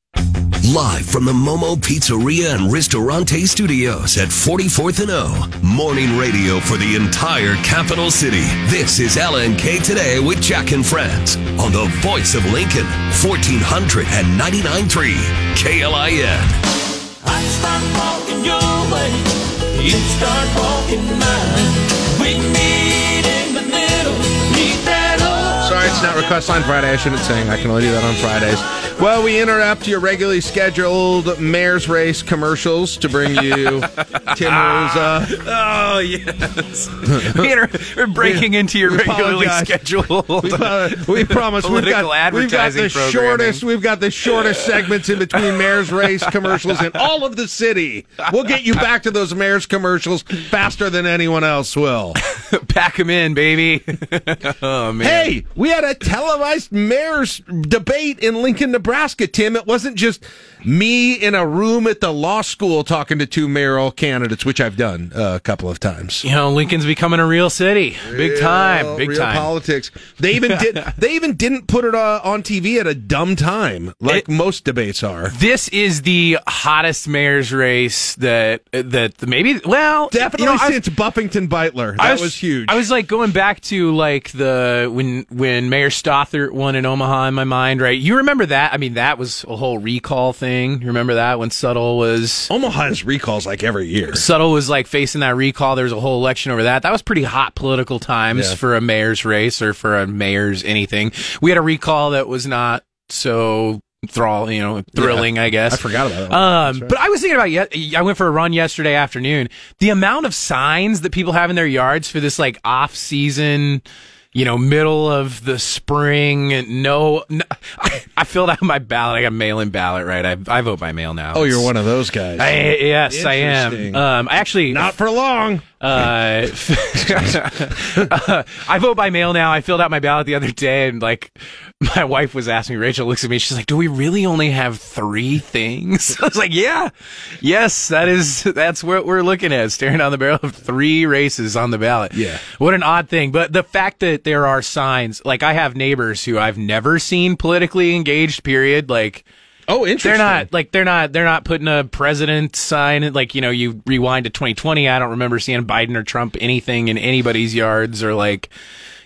Live from the Momo Pizzeria and Ristorante Studios at 44th and O. Morning radio for the entire capital city. This is LNK Today with Jack and Friends on the voice of Lincoln, 1499.3 KLIN. I start walking your way, you start walking mine. We meet in the middle, meet that it's not Request Line Friday. I shouldn't sing. I can only do that on Fridays. Well, we interrupt your regularly scheduled mayor's race commercials to bring you Tim Hruza. Oh yes, we are, we're breaking into your regularly apologize. scheduled. We, uh, we promise we've political got, we've got advertising the shortest we've got the shortest segments in between mayor's race commercials in all of the city. We'll get you back to those mayor's commercials faster than anyone else will. Pack them in, baby. oh man. Hey, we had a televised mayor's debate in Lincoln, Nebraska, Tim. It wasn't just me in a room at the law school talking to two mayoral candidates, which I've done uh, a couple of times. You know, Lincoln's becoming a real city. Big time. Big real time. politics. They even did. They even didn't put it uh, on TV at a dumb time, like most debates are. This is the hottest mayor's race that that maybe well Definitely you know, I was- since Buffington Beutler. That I was, huge. I was like going back to like the when when Mayor Stothert won in Omaha in my mind, right? You remember that? I mean, that was a whole recall thing. You remember that when Suttle was Omaha has recalls like every year. Suttle was like facing that recall. There was a whole election over that. That was pretty hot political times Yeah. for a mayor's race or for a mayor's anything. We had a recall that was not so thrall, you know, thrilling, I guess. I forgot about that. Um, but I was thinking about ye- I went for a run yesterday afternoon. The amount of signs that people have in their yards for this like off season, you know, middle of the spring. No, no I, I filled out my ballot. I got mail-in ballot, right? I, I vote by mail now. Oh, you're one of those guys. I, yes, I am. Um, I actually Not for long. uh, I vote by mail now. I filled out my ballot the other day, and like my wife was asking, Rachel looks at me. She's like, "Do we really only have three things?" I was like, "Yeah, yes, that is that's what we're looking at, staring down the barrel of three races on the ballot." Yeah. what an odd thing. But the fact that there are signs, like I have neighbors who I've never seen politically engaged. Period. Like. Oh, interesting. They're not like they're not they're not putting a president sign like you know you rewind to 2020 I don't remember seeing Biden or Trump anything in anybody's yards or like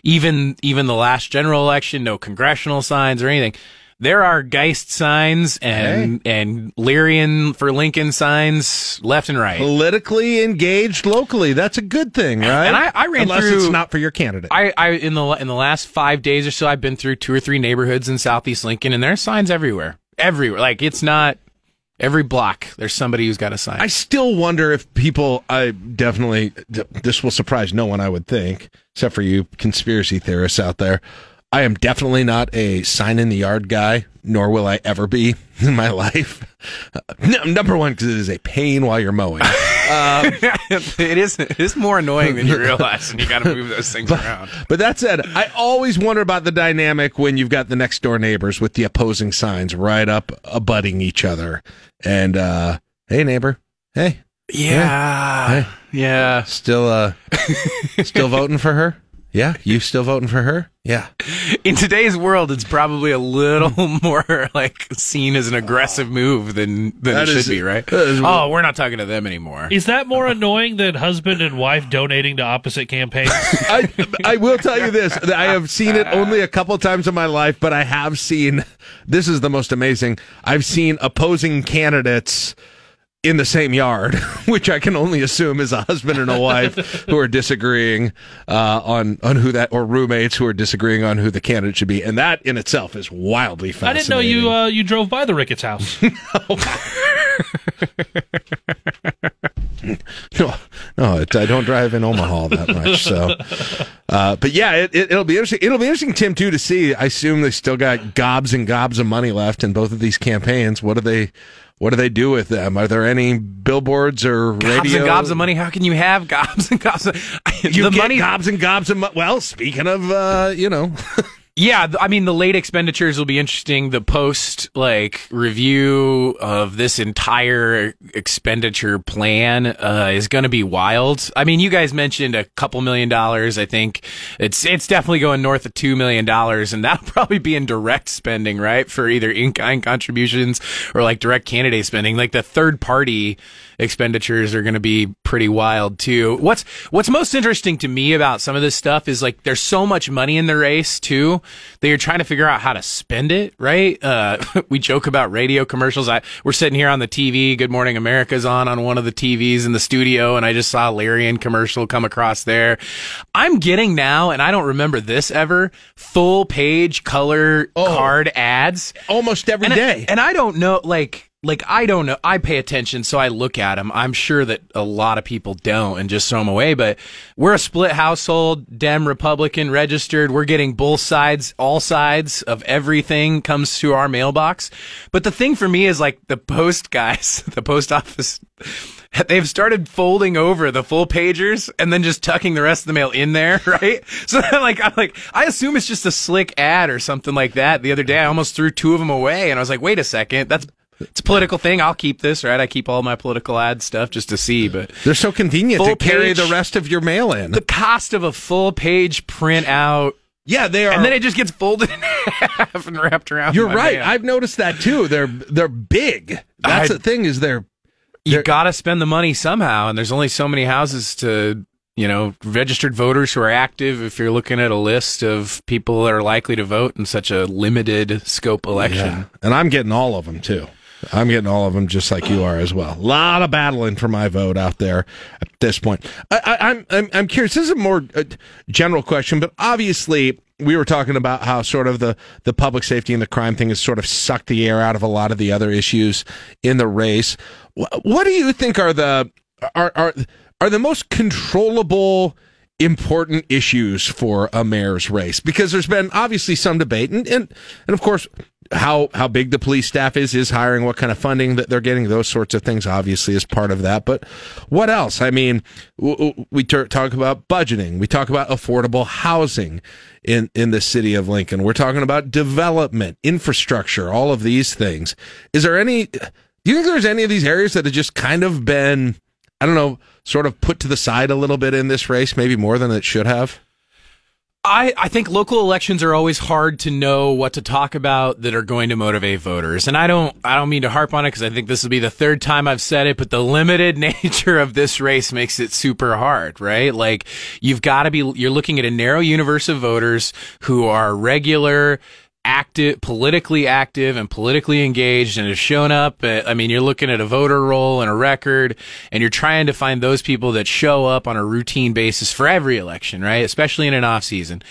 even even the last general election no congressional signs or anything there are Geist signs and and Leirion for Lincoln signs left and right Politically engaged locally. That's a good thing, right? And I- I ran Unless through- it's not for your candidate. I, I in the in the last five days or so, I've been through two or three neighborhoods in Southeast Lincoln, and there are signs everywhere, everywhere. Like it's not every block. There's somebody who's got a sign. I still wonder if people. I definitely. This will surprise no one, I would think, except for you conspiracy theorists out there. I am definitely not a sign in the yard guy, nor will I ever be in my life. Uh, number one, because it is a pain while you're mowing. Um, it is it is more annoying than you realize, and you got to move those things around. But that said, I always wonder about the dynamic when you've got the next door neighbors with the opposing signs right up abutting each other. And uh hey neighbor, hey, Yeah, Hey. yeah. still uh still voting for her? Yeah, you still voting for her? Yeah. In today's world, it's probably a little more like seen as an aggressive move than than That it is- should be, right? that is- oh, we're not talking to them anymore. Is that more annoying than husband and wife donating to opposite campaigns? I I will tell you this. I have seen it only a couple times in my life, but I have seen this is the most amazing. I've seen opposing candidates in the same yard, which I can only assume is a husband and a wife who are disagreeing uh, on on who that or roommates who are disagreeing on who the candidate should be, and that in itself is wildly fascinating. I didn't know you uh, you drove by the Ricketts house. no, no, it, I don't drive in Omaha that much. So, uh, but yeah, it, it, it'll be interesting. It'll be interesting, Tim, too, to see. I assume they still got gobs and gobs of money left in both of these campaigns. What do they? What do they do with them? Are there any billboards or radio? Gobs radio? and gobs of money. How can you have gobs and gobs? Of, You the get money, gobs and gobs of money. Well, speaking of, uh, you know, Yeah, I mean the late expenditures will be interesting. The post like review of this entire expenditure plan uh, is going to be wild. I mean, you guys mentioned a couple million dollars. I think it's it's definitely going north of two million dollars, and that'll probably be in direct spending, right, for either in kind contributions or like direct candidate spending. Like the third party expenditures are going to be pretty wild too. What's what's most interesting to me about some of this stuff is like there's so much money in the race too that you're trying to figure out how to spend it, right? Uh, we joke about radio commercials. I we're sitting here on the TV. Good Morning America's on on one of the TVs in the studio, and I just saw a Leirion commercial come across there. I'm getting now, and I don't remember this ever. Full page color card ads almost every and day. I, and I don't know, like, like I don't know. I pay attention, so I look at them. I'm sure that a lot of people don't and just throw them away. But we're a split household, Dem, Republican, registered. We're getting both sides, all sides of everything comes to our mailbox. But the thing for me is like the post guys, the post office. They've started folding over the full pagers and then just tucking the rest of the mail in there, right? So like, I'm like, I assume it's just a slick ad or something like that. The other day, I almost threw two of them away, and I was like, wait a second, that's it's a political thing. I'll keep this, right? I keep all my political ad stuff just to see, but they're so convenient to carry page. the rest of your mail in. the cost of a full page print out. Yeah, they are. And then it just gets folded in half and wrapped around. You're right. mail. I've noticed that too. They're they're big. That's I- the thing is they're you got to spend the money somehow, and there's only so many houses to, you know, registered voters who are active. If you're looking at a list of people that are likely to vote in such a limited scope election, Yeah. And I'm getting all of them too. I'm getting all of them just like you are as well. A lot of battling for my vote out there at this point. I, I, I'm, I'm I'm curious. This is a more uh, general question, but obviously we were talking about how sort of the the public safety and the crime thing has sort of sucked the air out of a lot of the other issues in the race. What, what do you think are the are are are the most controllable? important issues for a mayor's race because there's been obviously some debate and, and and of course how how big the police staff is is hiring what kind of funding that they're getting those sorts of things obviously is part of that. But what else? I mean we talk about budgeting. We talk about affordable housing in in the city of lincoln. We're talking about development infrastructure all of these things. Is there any do you think there's any of these areas that have just kind of been I don't know, sort of put to the side a little bit in this race, maybe more than it should have? I, I think local elections are always hard to know what to talk about that are going to motivate voters. And I don't, I don't mean to harp on it because I think this will be the third time I've said it, but the limited nature of this race makes it super hard, right? Like you've got to be, you're looking at a narrow universe of voters who are regular, active, politically active and politically engaged and has shown up. uh, I mean, you're looking at a voter roll and a record and you're trying to find those people that show up on a routine basis for every election, right? Especially in an off season.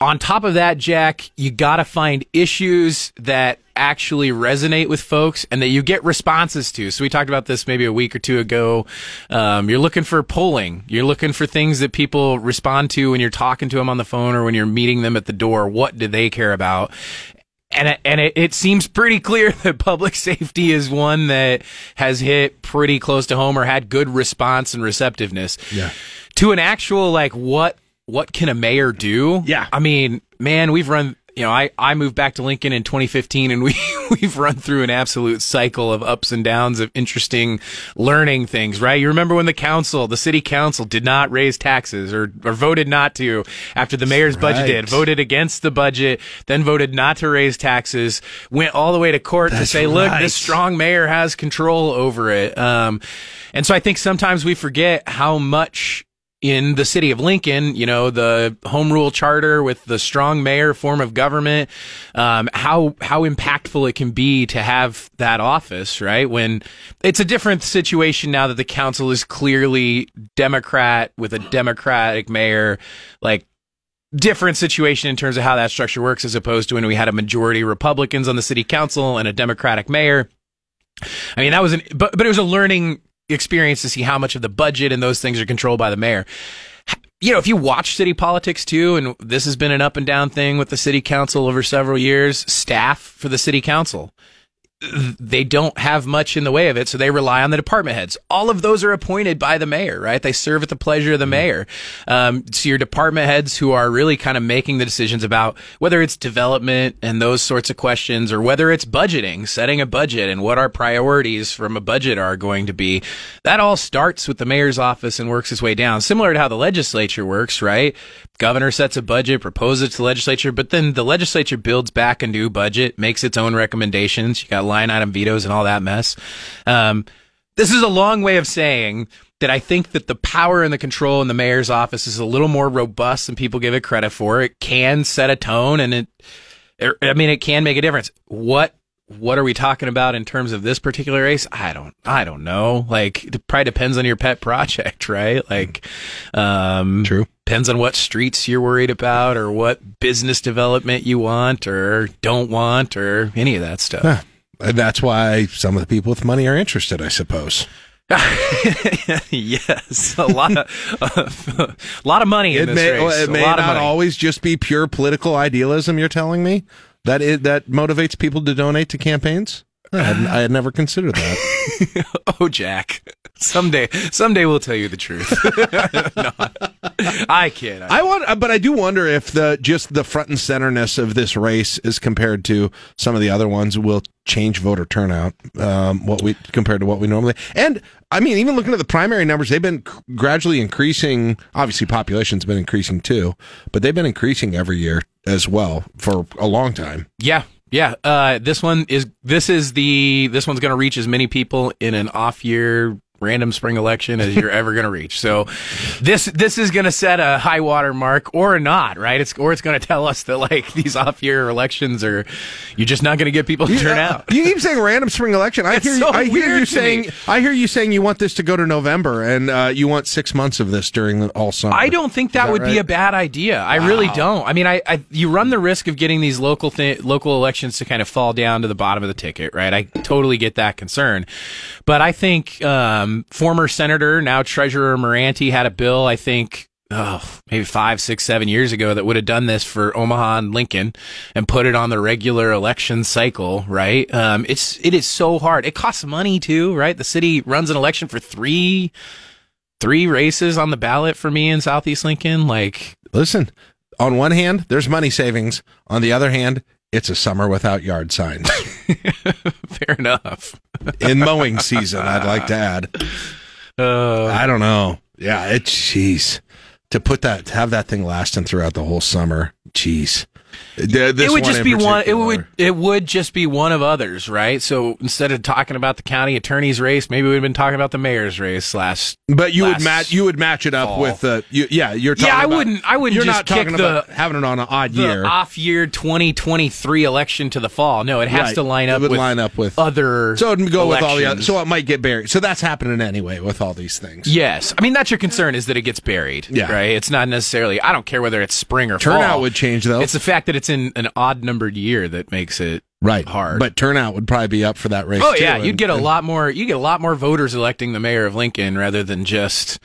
On top of that, Jack, you got to find issues that actually resonate with folks and that you get responses to. So we talked about this maybe a week or two ago. Um, you're looking for polling. You're looking for things that people respond to when you're talking to them on the phone or when you're meeting them at the door. What do they care about? and it, and it, it seems pretty clear that public safety is one that has hit pretty close to home or had good response and receptiveness. Yeah. To an actual like what what can a mayor do? Yeah. I mean, man, we've run you know, I, I moved back to Lincoln in 2015 and we, we've run through an absolute cycle of ups and downs of interesting learning things, right? You remember when the council, the city council did not raise taxes or, or voted not to after the mayor's budget did, voted against the budget, then voted not to raise taxes, went all the way to court to That's say, look, right. this strong mayor has control over it. Um, and so I think sometimes we forget how much in the city of Lincoln, you know, the home rule charter with the strong mayor form of government, um, how how impactful it can be to have that office, right? When it's a different situation now that the council is clearly Democrat with a Democratic mayor, like different situation in terms of how that structure works as opposed to when we had a majority Republicans on the city council and a Democratic mayor. I mean, that was an, but, but it was a learning experience to see how much of the budget and those things are controlled by the mayor. You know, if you watch city politics too, and this has been an up and down thing with the city council over several years, staff for the city council, they don't have much in the way of it, so they rely on the department heads. All of those are appointed by the mayor, right? They serve at the pleasure of the mayor. Um, so your department heads who are really kind of making the decisions about whether it's development and those sorts of questions, or whether it's budgeting, setting a budget, and what our priorities from a budget are going to be. That all starts with the mayor's office and works its way down, similar to how the legislature works, right? Governor sets a budget, proposes it to the legislature, but then the legislature builds back a new budget, makes its own recommendations. You got line item vetoes and all that mess. Um, this is a long way of saying that I think that the power and the control in the mayor's office is a little more robust than people give it credit for. It can set a tone and it, er, I mean, it can make a difference. What what are we talking about in terms of this particular race? I don't, I don't know. Like, it probably depends on your pet project, right? Like, um, true. Depends on what streets you're worried about or what business development you want or don't want or any of that stuff. Huh. And that's why some of the people with money are interested, I suppose. yes, a lot of a lot of money in it this may, race. it may not always just be pure political idealism. You're telling me that it, that motivates people to donate to campaigns. I had, I had never considered that. oh, Jack. Someday, someday we'll tell you the truth. no, I kid. I want, but I do wonder if the just the front and centerness of this race, as compared to some of the other ones, will change voter turnout. Um, what we compared to what we normally, and I mean, even looking at the primary numbers, they've been c- gradually increasing. Obviously, population's been increasing too, but they've been increasing every year as well for a long time. Yeah, yeah. Uh, this one is this is the this one's going to reach as many people in an off year random spring election as you're ever going to reach. So this this is going to set a high water mark or not, right? It's or it's going to tell us that like these off year elections are you're just not going to get people to turn out. You keep saying random spring election. I It's hear so you, I hear you to me. saying I hear you saying you want this to go to November and uh, you want six months of this during the, all summer. I don't think that, that would be a bad idea. I really don't. I mean, I, I you run the risk of getting these local th- local elections to kind of fall down to the bottom of the ticket, right? I totally get that concern, but I think um, former senator, now Treasurer Murante, had a bill. I think. Oh, maybe five, six, seven years ago that would have done this for Omaha and Lincoln and put it on the regular election cycle, right? Um, it's, it is so hard. It costs money too, right? The city runs an election for three, three races on the ballot for me in Southeast Lincoln. Like, Listen, on one hand, there's money savings. On the other hand, it's a summer without yard signs. fair enough. In mowing season, I'd like to add. Uh, I don't know. Yeah, it's jeez to put that to have that thing lasting throughout the whole summer. Jeez, it would just be one. It would. It would just be one of others, right? So instead of talking about the county attorney's race, maybe we've been talking about the mayor's race last. But you would match. You would match it up fall. with the. You, yeah, you're. Talking Yeah, I about- wouldn't- I wouldn't You're just not talking the- about having it on an odd year. off year 2023 election to the fall. No, it has Right. to line It up would with line up with other. So it'd go with all the other. So it might get buried. So that's happening anyway with all these things. Yes, I mean that's your concern is that it gets buried. Yeah. right. It's not necessarily. I don't care whether it's spring or Turnout fall. would change though. It's the fact that it's in an odd numbered year that makes it right hard. But turnout would probably be up for that race. oh too, yeah, you'd get a and- lot more. You get a lot more voters electing the mayor of Lincoln rather than just.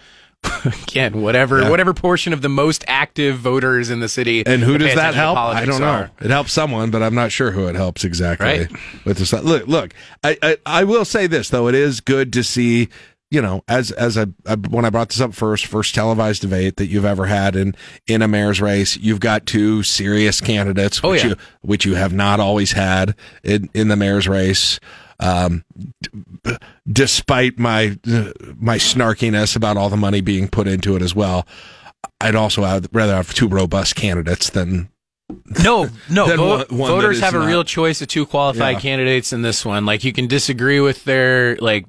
Again, whatever Yeah. whatever portion of the most active voters in the city. And who does that help? I don't know. are. It helps someone, but I'm not sure who it helps exactly. Right. With this, look, look. I, I I will say this though, it is good to see. You know, as as I, I when I brought this up first, first televised debate that you've ever had in in a mayor's race, you've got two serious candidates, Oh, which yeah. you which you have not always had in in the mayor's race. Um, d- despite my my snarkiness about all the money being put into it as well, I'd also have, rather have two robust candidates than No, no. One- one voters have a real choice of two qualified Yeah. candidates in this one. Like you can disagree with their like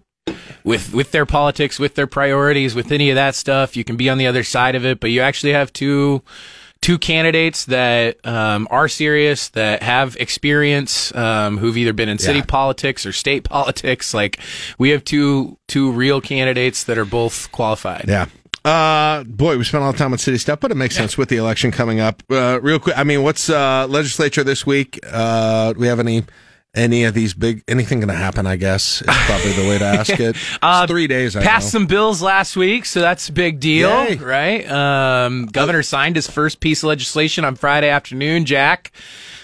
with with their politics, with their priorities, with any of that stuff. You can be on the other side of it, but you actually have two two candidates that um, are serious, that have experience, um, who've either been in city Yeah. politics or state politics. Like we have two two real candidates that are both qualified. Yeah. Uh, boy, we spent a lot of time on city stuff, but it makes sense with the election coming up. Uh, real quick, I mean, what's uh, legislature this week? Uh, do we have any any of these big anything going to happen? I guess is probably the way to ask it. It's Uh, three days. I Passed know. some bills last week, so that's a big deal, Yay. right? Um, governor signed his first piece of legislation on Friday afternoon. Jack,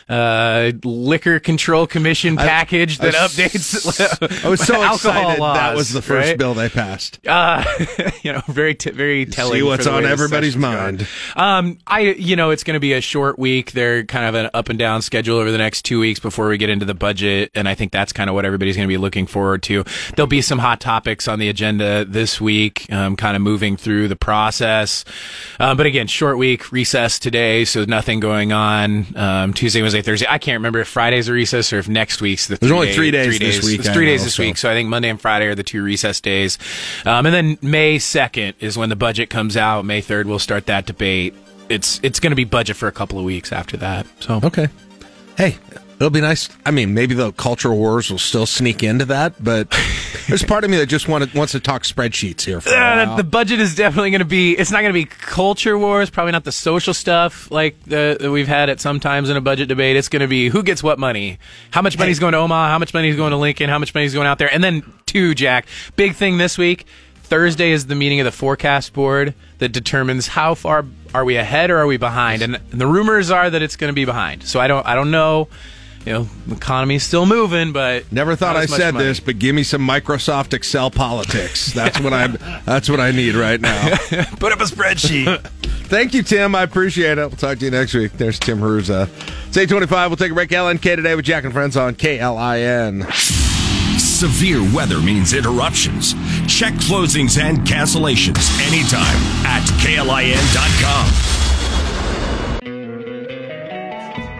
uh, liquor control commission package that I updates. I was so alcohol excited that was the first right? bill they passed. Uh, you know, very t- very telling. See what's on everybody's mind. Um, I you know it's going to be a short week. They're kind of an up and down schedule over the next two weeks before we get into the budget, and I think that's kind of what everybody's going to be looking forward to. There'll be some hot topics on the agenda this week, um, kind of moving through the process. Um, but again, short week, recess today, so nothing going on. Um, Tuesday, Wednesday, Thursday. I can't remember if Friday's a recess or if next week's the. There's only three-day- three days Three this days. week, It's three days know, this so. week. So I think Monday and Friday are the two recess days. Um, and then May 2nd is when the budget comes out. May 3rd, we'll start that debate. It's it's going to be budget for a couple of weeks after that. So Okay. Hey, it'll be nice. I mean, maybe the culture wars will still sneak into that, but there's part of me that just wanted, wants to talk spreadsheets here Uh, the budget is definitely going to be. It's not going to be culture wars. Probably not the social stuff like the, that we've had at sometimes in a budget debate. It's going to be who gets what money, how much money money's going to Omaha, how much money money's going to Lincoln, how much money money's going out there, and then two, Jack. Big thing this week. Thursday is the meeting of the forecast board that determines how far are we ahead or are we behind, and the rumors are that it's going to be behind. So I don't, I don't know. You know, the economy's still moving, but Never thought not I much said money. this, but give me some Microsoft Excel politics. That's what I'm. That's what I need right now. Put up a spreadsheet. Thank you, Tim. I appreciate it. We'll talk to you next week. There's Tim Hruza. It's 825. We'll take a break. LNK today with Jack and Friends on KLIN. Severe weather means interruptions. Check closings and cancellations anytime at KLIN.com.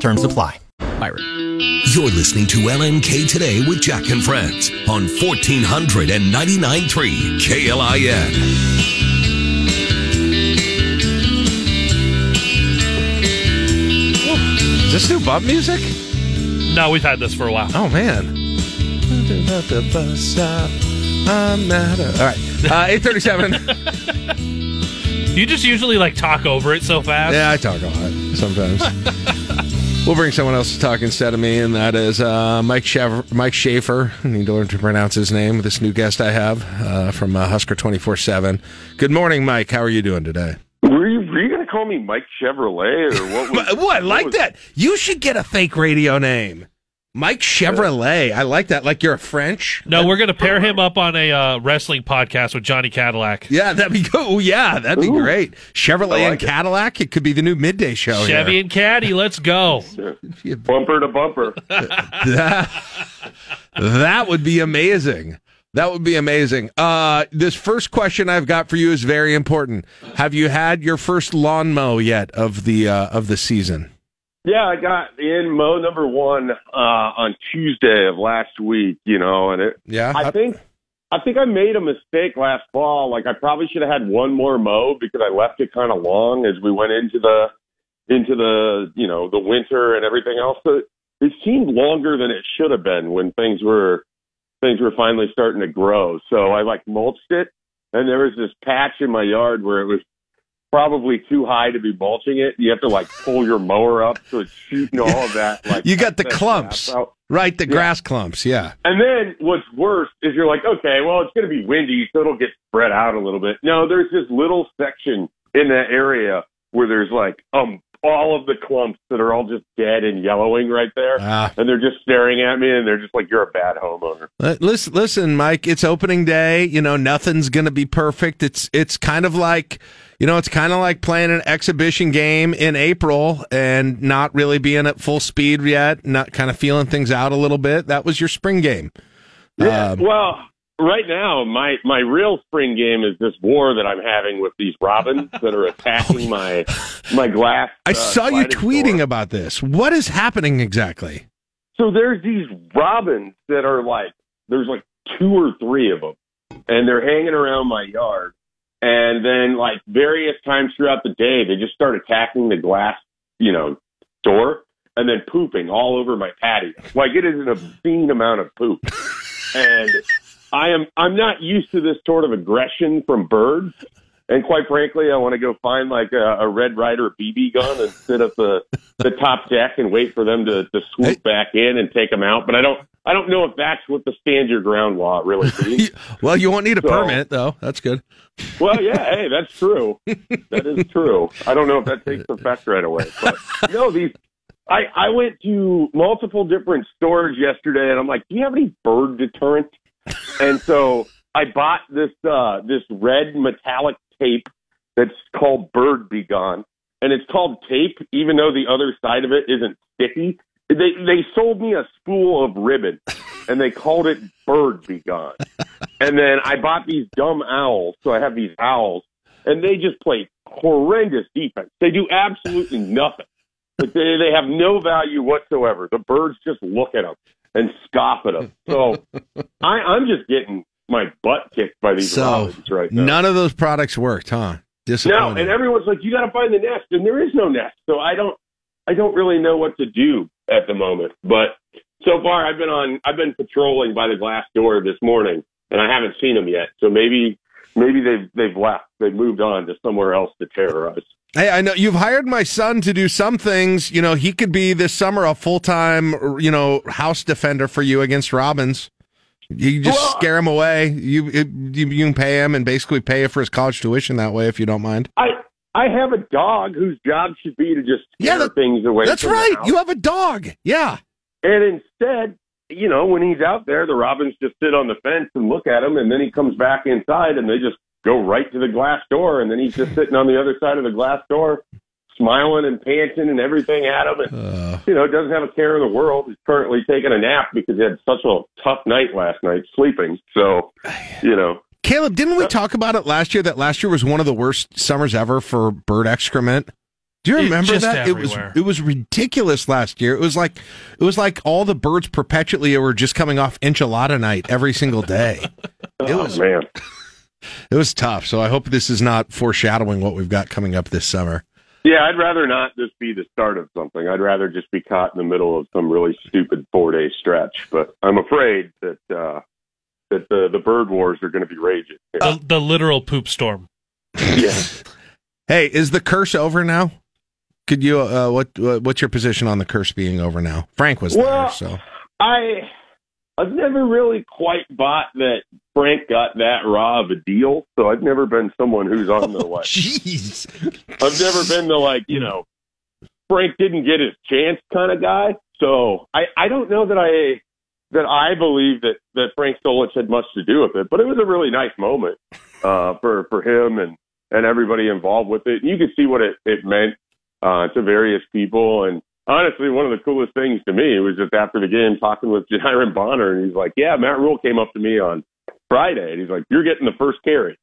Terms apply. Byron. You're listening to LNK Today with Jack and Friends on 1499.3 KLIN. Is this new bump music? No, we've had this for a while. Oh man. I'm not a- All right. Uh, 837. You just usually like talk over it so fast. Yeah, I talk a lot sometimes. we'll bring someone else to talk instead of me, and that is uh, Mike Schaefer. Mike Schaefer. I need to learn to pronounce his name. This new guest I have uh, from uh, Husker twenty four seven. Good morning, Mike. How are you doing today? Were you, were you going to call me Mike Chevrolet or what? Was, What? Like that? You should get a fake radio name, Mike Chevrolet. I like that. Like you're a French. No, we're gonna pair him up on a uh, wrestling podcast with Johnny Cadillac. Yeah, that'd be good. Oh, yeah, that'd be Ooh. gret. Chevrolet I and it. Cadillac. It could be the new midday show. Chevy here. and Caddy, let's go. bumper to bumper. that, that would be amazing. That would be amazing. Uh, this first question I've got for you is very important. Have you had your first lawn mow yet of the uh, of the season? Yeah, I got in Mo number one uh, on Tuesday of last week. You know, and it. Yeah, I think I think I made a mistake last fall. Like I probably should have had one more mow because I left it kind of long as we went into the into the you know the winter and everything else. So it seemed longer than it should have been when things were things were finally starting to grow. So I like mulched it and there was this patch in my yard where it was probably too high to be mulching it. You have to like pull your mower up so it's shooting all of that. Like You got the clumps, right? The Yeah. grass clumps. Yeah. And then what's worse is you're like, okay, well, it's going to be windy, so it'll get spread out a little bit. No, there's this little section in that area where there's like um all of the clumps that are all just dead and yellowing right there, Ah. and they're just staring at me, and they're just like, you're a bad homeowner. Listen, listen, Mike. It's opening day. You know, nothing's going to be perfect. It's it's kind of like, you know, it's kind of like playing an exhibition game in April and not really being at full speed yet. Not kind of feeling things out a little bit. That was your spring game. Yeah. Um, well, right now, my my real spring game is this war that I'm having with these robins that are attacking my my glass. I uh, saw you tweeting about this. What is happening exactly? So there's these robins that are like, there's like two or three of them, and they're hanging around my yard. And then, like various times throughout the day, they just start attacking the glass, you know, door, and then pooping all over my patio. Like it is an obscene amount of poop, and I am I'm not used to this sort of aggression from birds. And quite frankly, I want to go find like a, a Red Ryder BB gun and sit at the the top deck and wait for them to, to swoop back in and take them out. But I don't I don't know if that's what the stand your ground law really means. Well, you won't need a So- permit though. That's good. well, yeah, hey, that's true. That is true. I don't know if that takes effect right away, but no, these. I I went to multiple different stores yesterday, and I'm like, do you have any bird deterrent? And so I bought this uh this red metallic tape that's called Bird Be Gone, and it's called tape, even though the other side of it isn't sticky. They they sold me a spool of ribbon, and they called it Bird Be Gone. And then I bought these dumb owls, so I have these owls, and they just play horrendous defense. They do absolutely nothing. But they they have no value whatsoever. The birds just look at them and scoff at them. So I, I'm just getting my butt kicked by these So right now. none of those products worked, huh? No, and everyone's like, you got to find the nest, and there is no nest. So I don't, I don't really know what to do at the moment. But so far, I've been on, I've been patrolling by the glass door this morning, and I haven't seen them yet. So maybe, maybe they've they've left, they've moved on to somewhere else to terrorize. Hey, I know you've hired my son to do some things. You know, he could be this summer a full time, you know, house defender for you against robins. You just scare him away. You, it, you you can pay him and basically pay for his college tuition that way if you don't mind. I I have a dog whose job should be to just scare things away. That's right. You have a dog. Yeah. And instead, you know, when he's out there, the robins just sit on the fence and look at him, and then he comes back inside, and they just go right to the glass door, and then he's just sitting on the other side of the glass door, smiling and panting and everything at him, and uh. you know, doesn't have a care in the world. He's currently taking a nap because he had such a tough night last night sleeping. So, you know, Caleb, didn't we talk about it last year? That last year was one of the worst summers ever for bird excrement. Do you remember just that? It was it was ridiculous last year. It was like it was like all the birds perpetually were just coming off enchilada night every single day. Oh, it was man. It was tough. So I hope this is not foreshadowing what we've got coming up this summer. Yeah, I'd rather not this be the start of something. I'd rather just be caught in the middle of some really stupid four day stretch. But I'm afraid that uh, that the the bird wars are going to be raging. The, the literal poop storm. Yeah. Hey, is the curse over now? Could you uh, what what- what's your position on the curse being over now? Frank was Well, there, so I I've never really quite bought that Frank got that raw of a deal. So I've never been someone who's on the like. Jeez. I've never been the like you know Frank didn't get his chance kind of guy. So I I don't know that I that I believe that that Frank Solich had much to do with it, but it was a really nice moment uh, for for him and and everybody involved with it. You could see what it it meant uh, to various people and. Honestly, one of the coolest things to me was just after the game talking with Janiran Bonner, and he's like, "Yeah, Matt Rhule came up to me on Friday, and he's like, you're getting the first carry."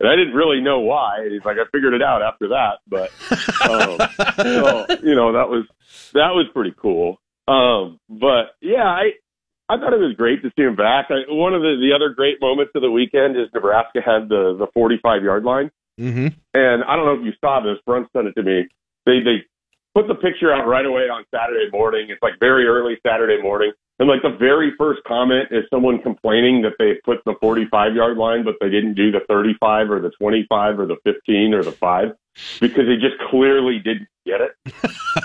And I didn't really know why. And he's like, I figured it out after that, but um, so, you know that was that was pretty cool. Um, but yeah, I I thought it was great to see him back. I, one of the the other great moments of the weekend is Nebraska had the the 45 yard line. Mm-hmm. And I don't know if you saw this. Brunt sent it to me. They they put the picture out right away on Saturday morning. It's like very early Saturday morning, And like the very first comment is someone complaining that they put the 45 yard line, but they didn't do the 35 or the 25 or the 15 or the five because they just clearly didn't get it.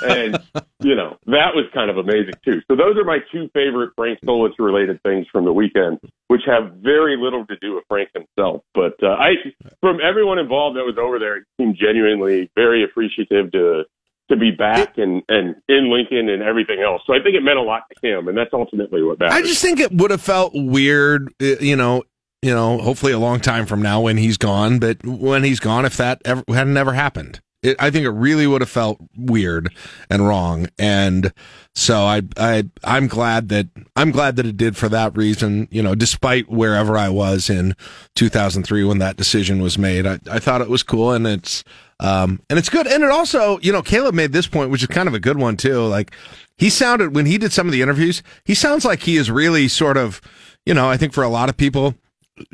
and, you know, that was kind of amazing too. So those are my two favorite Frank Solich related things from the weekend, which have very little to do with Frank himself. But, uh, I, from everyone involved that was over there, it seemed genuinely very appreciative to, to be back and, and in Lincoln and everything else. So I think it meant a lot to him, and that's ultimately what matters. I just think it would have felt weird, uh, you know, you know, hopefully a long time from now when he's gone, but when he's gone, if that ever had never happened. It, I think it really would have felt weird and wrong, and so I, I, I'm glad that I'm glad that it did for that reason. You know, despite wherever I was in 2003 when that decision was made, I, I thought it was cool, and it's, um, and it's good, and it also, you know, Caleb made this point, which is kind of a good one too. Like he sounded when he did some of the interviews, he sounds like he is really sort of, you know, I think for a lot of people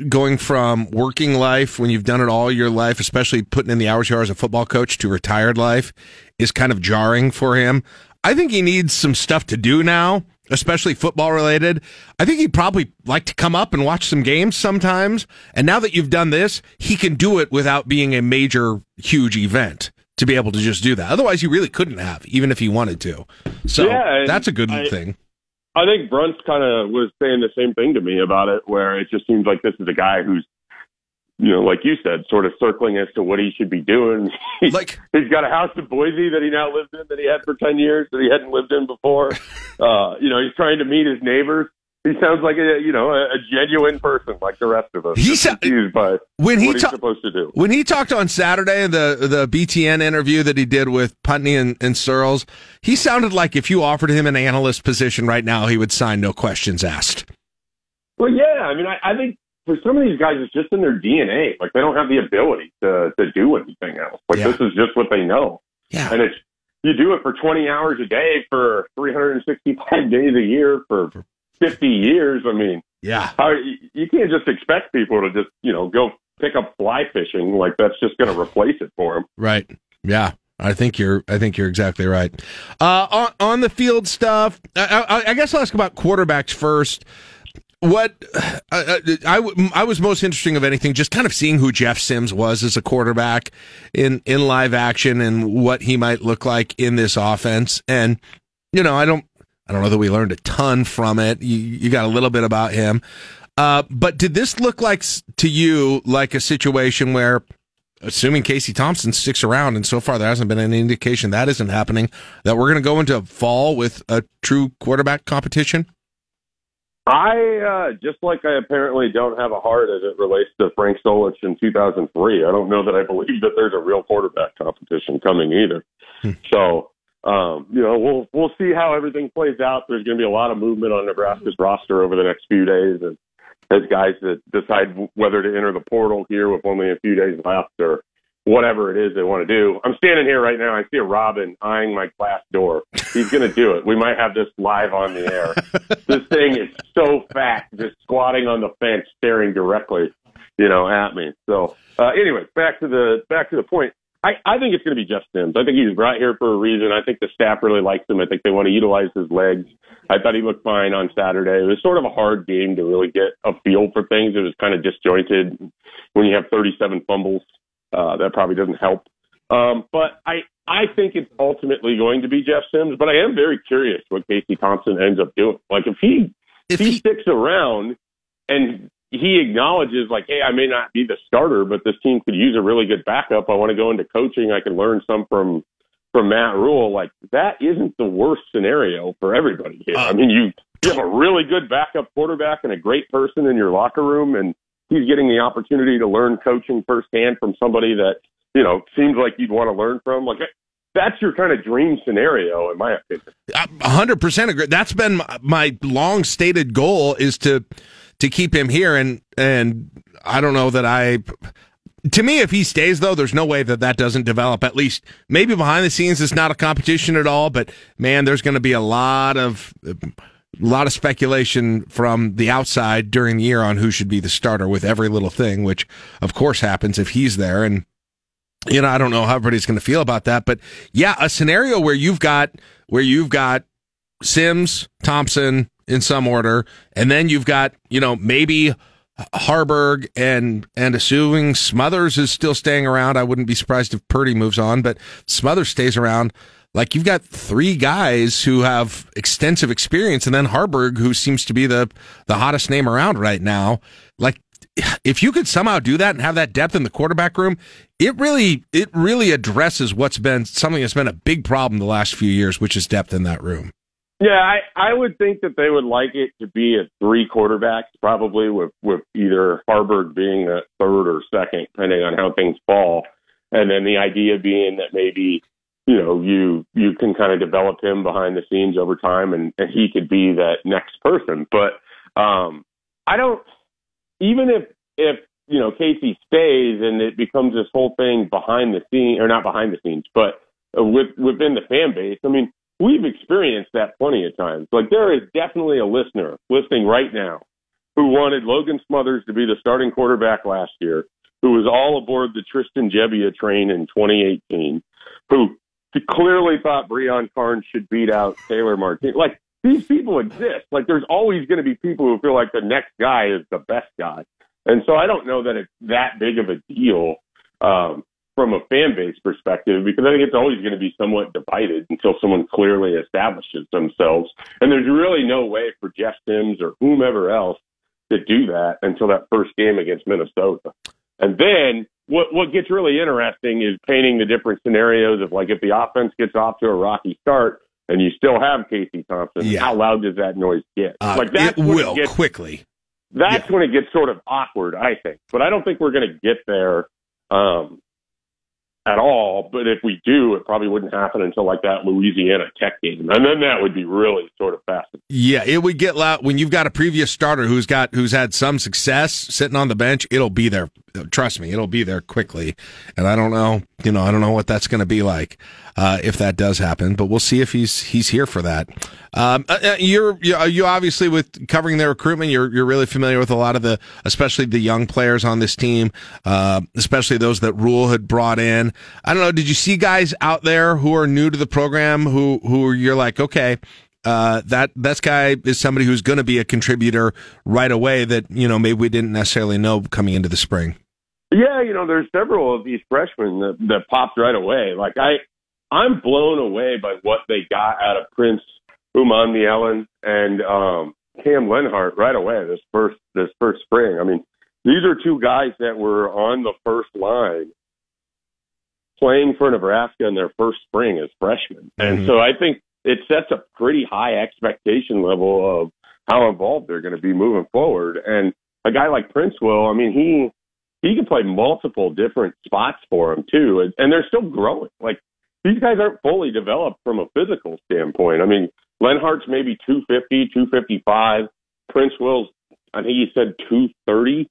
going from working life when you've done it all your life, especially putting in the hours you are as a football coach to retired life is kind of jarring for him. I think he needs some stuff to do now, especially football related. I think he'd probably like to come up and watch some games sometimes. And now that you've done this, he can do it without being a major, huge event to be able to just do that. Otherwise, he really couldn't have, even if he wanted to. So Yeah, that's a good I- thing. I think Brunt's kind of was saying the same thing to me about it, where it just seems like this is a guy who's, you know, like you said, sort of circling as to what he should be doing. He's, like he's got a house in Boise that he now lives in that he had for ten years that he hadn't lived in before. Uh, you know, he's trying to meet his neighbors. He sounds like a you know a, a genuine person like the rest of us. He Just sa- confused by when he what he's ta- supposed to do. When he talked on Saturday, the the BTN interview that he did with Putney and, and Searles, he sounded like if you offered him an analyst position right now, he would sign no questions asked. Well, yeah. I mean, I, I think for some of these guys, it's just in their DNA. Like they don't have the ability to to do anything else. Like Yeah. this is just what they know. Yeah. And it's you do it for 20 hours a day for 365 days a year for 50 years. I mean, Yeah. how, you, you can't just expect people to just you know go pick up fly fishing. Like that's just going to replace it for them. Right. Yeah. I think you're. I think you're exactly right. Uh, on on the field stuff, I, I, I guess I'll ask about quarterbacks first. What uh, uh, I, w- I was most interesting of anything, just kind of seeing who Jeff Sims was as a quarterback in in live action and what he might look like in this offense. And you know, I don't I don't know that we learned a ton from it. You, you got a little bit about him, uh, but did this look like to you like a situation where? assuming Casey Thompson sticks around, and so far there hasn't been any indication that isn't happening, that we're going to go into fall with a true quarterback competition? I uh, just like I apparently don't have a heart as it relates to Frank Solich in 2003. I don't know that I believe that there's a real quarterback competition coming either. So, um, you know, we'll we'll see how everything plays out. There's going to be a lot of movement on Nebraska's roster over the next few days, and as guys that decide whether to enter the portal here with only a few days left or whatever it is they want to do. I'm standing here right now. I see a Robin eyeing my glass door. He's going to do it. We might have this live on the air. this thing is so fat, just squatting on the fence, staring directly, you know, at me. So, uh, anyway, back to the back to the point. I, I think it's going to be Jeff Sims. I think he's brought here for a reason. I think the staff really likes him. I think they want to utilize his legs. I thought he looked fine on Saturday. It was sort of a hard game to really get a feel for things. It was kind of disjointed when you have 37 fumbles. Uh, that probably doesn't help. Um, but I, I think it's ultimately going to be Jeff Sims, but I am very curious what Casey Thompson ends up doing. Like if he, if he sticks around and he acknowledges like, Hey, I may not be the starter, but this team could use a really good backup. I want to go into coaching. I can learn some from, from Matt Rhule. Like that isn't the worst scenario for everybody here. I mean, you, you have a really good backup quarterback and a great person in your locker room and he's getting the opportunity to learn coaching firsthand from somebody that, you know, seems like you'd want to learn from. Like that's your kind of dream scenario, in my opinion. Hundred percent agree. That's been my, my long stated goal is to to keep him here, and and I don't know that I. To me, if he stays though, there's no way that that doesn't develop. At least maybe behind the scenes, it's not a competition at all. But man, there's going to be a lot of a lot of speculation from the outside during the year on who should be the starter with every little thing, which of course happens if he's there. And you know, I don't know how everybody's going to feel about that, but yeah, a scenario where you've got where you've got Sims, Thompson, in some order, and then you've got you know maybe Haarberg and and assuming Smothers is still staying around. I wouldn't be surprised if Purdy moves on, but Smothers stays around. Like you've got three guys who have extensive experience, and then Haarberg, who seems to be the the hottest name around right now. Like if you could somehow do that and have that depth in the quarterback room, it really it really addresses what's been something that's been a big problem the last few years, which is depth in that room. Yeah, I, I would think that they would like it to be a three quarterbacks, probably with with either Haarberg being a third or second, depending on how things fall, and then the idea being that maybe you know you you can kind of develop him behind the scenes over time, and, and he could be that next person. But um, I don't even if if you know Casey stays and it becomes this whole thing behind the scene or not behind the scenes, but with within the fan base. I mean we've experienced that plenty of times. Like there is definitely a listener listening right now who wanted Logan Smothers to be the starting quarterback last year, who was all aboard the Tristan Gebbia train in 2018, who clearly thought Brion Carnes should beat out Taylor Martin. Like these people exist. Like there's always going to be people who feel like the next guy is the best guy. And so I don't know that it's that big of a deal. Um, from a fan base perspective because I think it's always going to be somewhat divided until someone clearly establishes themselves. And there's really no way for Jeff Sims or whomever else to do that until that first game against Minnesota. And then what what gets really interesting is painting the different scenarios of like if the offense gets off to a rocky start and you still have Casey Thompson, Yeah. how loud does that noise get? Uh, like that's it will gets, quickly. that's when it gets sort of awkward, I think. But I don't think we're going to get there um, at all. But if we do, it probably wouldn't happen until like that Louisiana Tech game, and then that would be really sort of fascinating. Yeah, it would get loud when you've got a previous starter who's got who's had some success sitting on the bench. It'll be there. Trust me, it'll be there quickly. And I don't know, you know, I don't know what that's going to be like uh, if that does happen. But we'll see if he's he's here for that. Um, uh, uh, you're you, you obviously with covering their recruitment, you're you're really familiar with a lot of the, especially the young players on this team, uh, especially those that Rhule had brought in. I don't know. Did you see guys out there who are new to the program who who you're like, okay, uh, that that guy is somebody who's going to be a contributor right away that you know maybe we didn't necessarily know coming into the spring. Yeah, you know, there's several of these freshmen that, that popped right away. Like I, I'm blown away by what they got out of Prince Umanmielen and um, Cam Lenhart right away this first this first spring. I mean, these are two guys that were on the first line playing for Nebraska in their first spring as freshmen, and so I think it sets a pretty high expectation level of how involved they're going to be moving forward. And a guy like Prince will, I mean, he he can play multiple different spots for him too, and, and they're still growing. Like these guys aren't fully developed from a physical standpoint. I mean, Lenhart's maybe 250, 255. Prince Will's, I think he said 230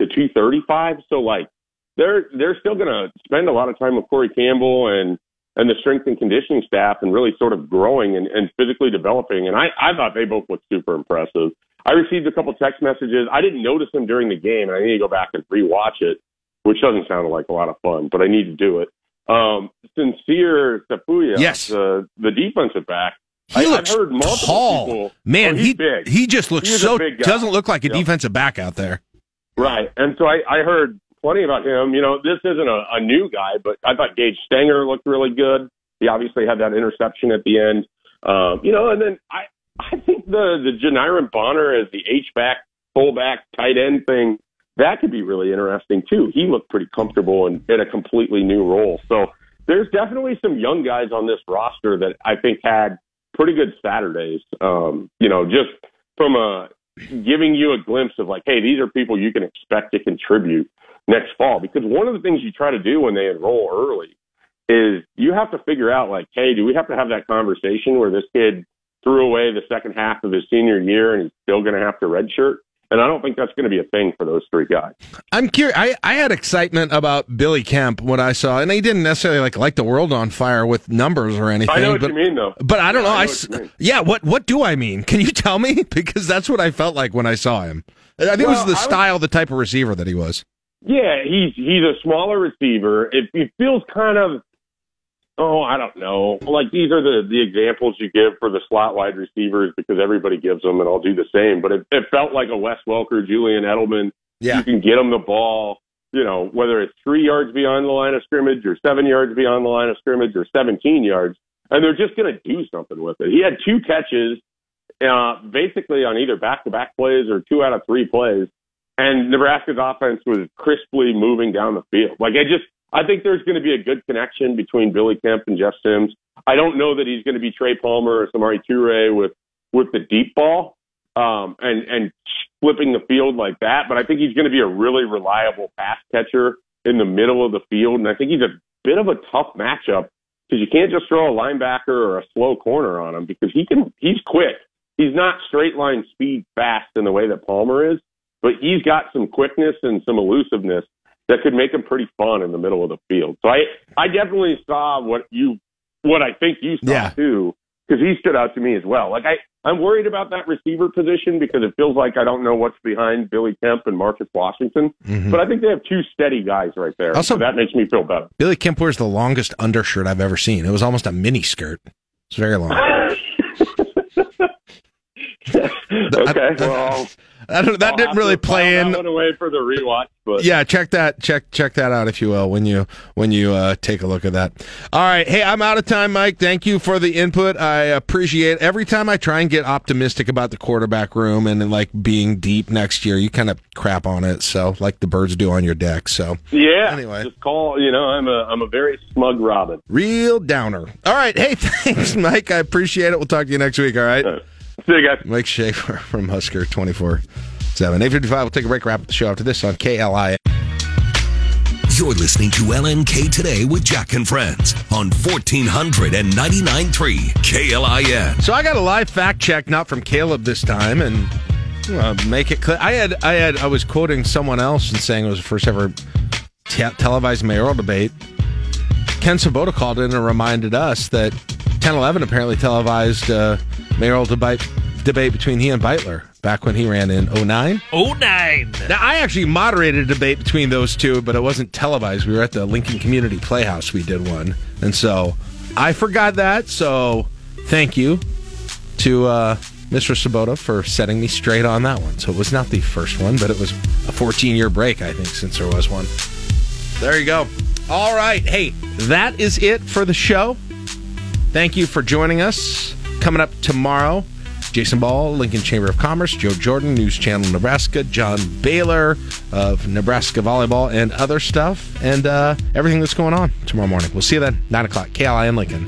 to 235. So like they're they're still going to spend a lot of time with Corey Campbell and and the strength and conditioning staff and really sort of growing and, and physically developing. And I, I thought they both looked super impressive. I received a couple text messages. I didn't notice them during the game, and I need to go back and rewatch it, which doesn't sound like a lot of fun, but I need to do it. Um, Sincere Tapuya, Yes. the the defensive back. He I, looks I've heard multiple tall. people. Man, oh, he's he big. he just looks He's so doesn't look like a Yep. defensive back out there. Right. And so I, I heard plenty about him. You know, this isn't a, a new guy, but I thought Gage Stenger looked really good. He obviously had that interception at the end. Um, you know, and then I, I think the, the Janiran Bonner as the H-back, fullback, tight end thing, that could be really interesting too. He looked pretty comfortable in, in a completely new role. So there's definitely some young guys on this roster that I think had pretty good Saturdays. Um, you know, just from a giving you a glimpse of like, hey, these are people you can expect to contribute next fall. Because one of the things you try to do when they enroll early is you have to figure out like, hey, do we have to have that conversation where this kid threw away the second half of his senior year and he's still going to have to redshirt? And I don't think that's going to be a thing for those three guys. I'm curious. I, I had excitement about Billy Kemp when I saw, and he didn't necessarily like light the world on fire with numbers or anything. I know what but, you mean, though. But I don't Yeah, know. I I, know s- what yeah. What what do I mean? Can you tell me? Because that's what I felt like when I saw him. I think it was the I style, the type of receiver that he was. Yeah, he's he's a smaller receiver. It, it feels kind of Oh, I don't know. Like these are the the examples you give for the slot wide receivers because everybody gives them, and I'll do the same. But it, it felt like a Wes Welker, Julian Edelman. Yeah. You can get them the ball, you know, whether it's three yards beyond the line of scrimmage or seven yards beyond the line of scrimmage or 17 yards, and they're just going to do something with it. He had two catches, uh, basically on either back to back plays or two out of three plays, and Nebraska's offense was crisply moving down the field. Like I just, I think there's going to be a good connection between Billy Kemp and Jeff Sims. I don't know that he's going to be Trey Palmer or Samori Toure with with the deep ball um, and and flipping the field like that, but I think he's going to be a really reliable pass catcher in the middle of the field, and I think he's a bit of a tough matchup because you can't just throw a linebacker or a slow corner on him because he can he's quick. He's not straight line speed fast in the way that Palmer is, but he's got some quickness and some elusiveness that could make him pretty fun in the middle of the field. So I I definitely saw what you what I think you saw Yeah. too because he stood out to me as well. Like I I'm worried about that receiver position because it feels like I don't know what's behind Billy Kemp and Marcus Washington, Mhm. but I think they have two steady guys right there. Also- so that makes me feel better. Billy Kemp wears the longest undershirt I've ever seen. It was almost a mini skirt. It's very long. okay, well, I don't, that I'll didn't really play in. That away for the rewatch, but yeah, check that check check that out if you will when you when you uh, take a look at that. All right, hey, I'm out of time, Mike. Thank you for the input. I appreciate every time I try and get optimistic about the quarterback room and, like being deep next year. You kind of crap on it, so like the birds do on your deck. So yeah. Anyway. just call. You know, I'm a I'm a very smug Robin. real downer. All right, hey, thanks, Mike. I appreciate it. We'll talk to you next week. All right. See you guys. Mike Schaefer from Husker twenty four seven eight fifty five. We'll take a break. Wrap up the show after this on KLI. You're listening to LNK Today with Jack and Friends on 1499.3 KLIN. So I got a live fact check, not from Caleb this time, and uh, make it clear. I had, I had, I was quoting someone else and saying it was the first ever te- televised mayoral debate. Ken Svoboda called in and reminded us that 1011 apparently televised uh, mayoral debate debate between he and Beutler back when he ran in 09. Oh nine. Now, I actually moderated a debate between those two, but it wasn't televised. We were at the Lincoln Community Playhouse. We did one. And so I forgot that. So thank you to uh, Mr. Svoboda for setting me straight on that one. So it was not the first one, but it was a 14 year break, I think, since there was one. There you go. All right. Hey, that is it for the show. Thank you for joining us. Coming up tomorrow, Jason Ball, Lincoln Chamber of Commerce, Joe Jordan, News Channel Nebraska, John Baylor of Nebraska Volleyball, and other stuff, and uh, everything that's going on tomorrow morning. We'll see you then, 9 o'clock, KLI in Lincoln.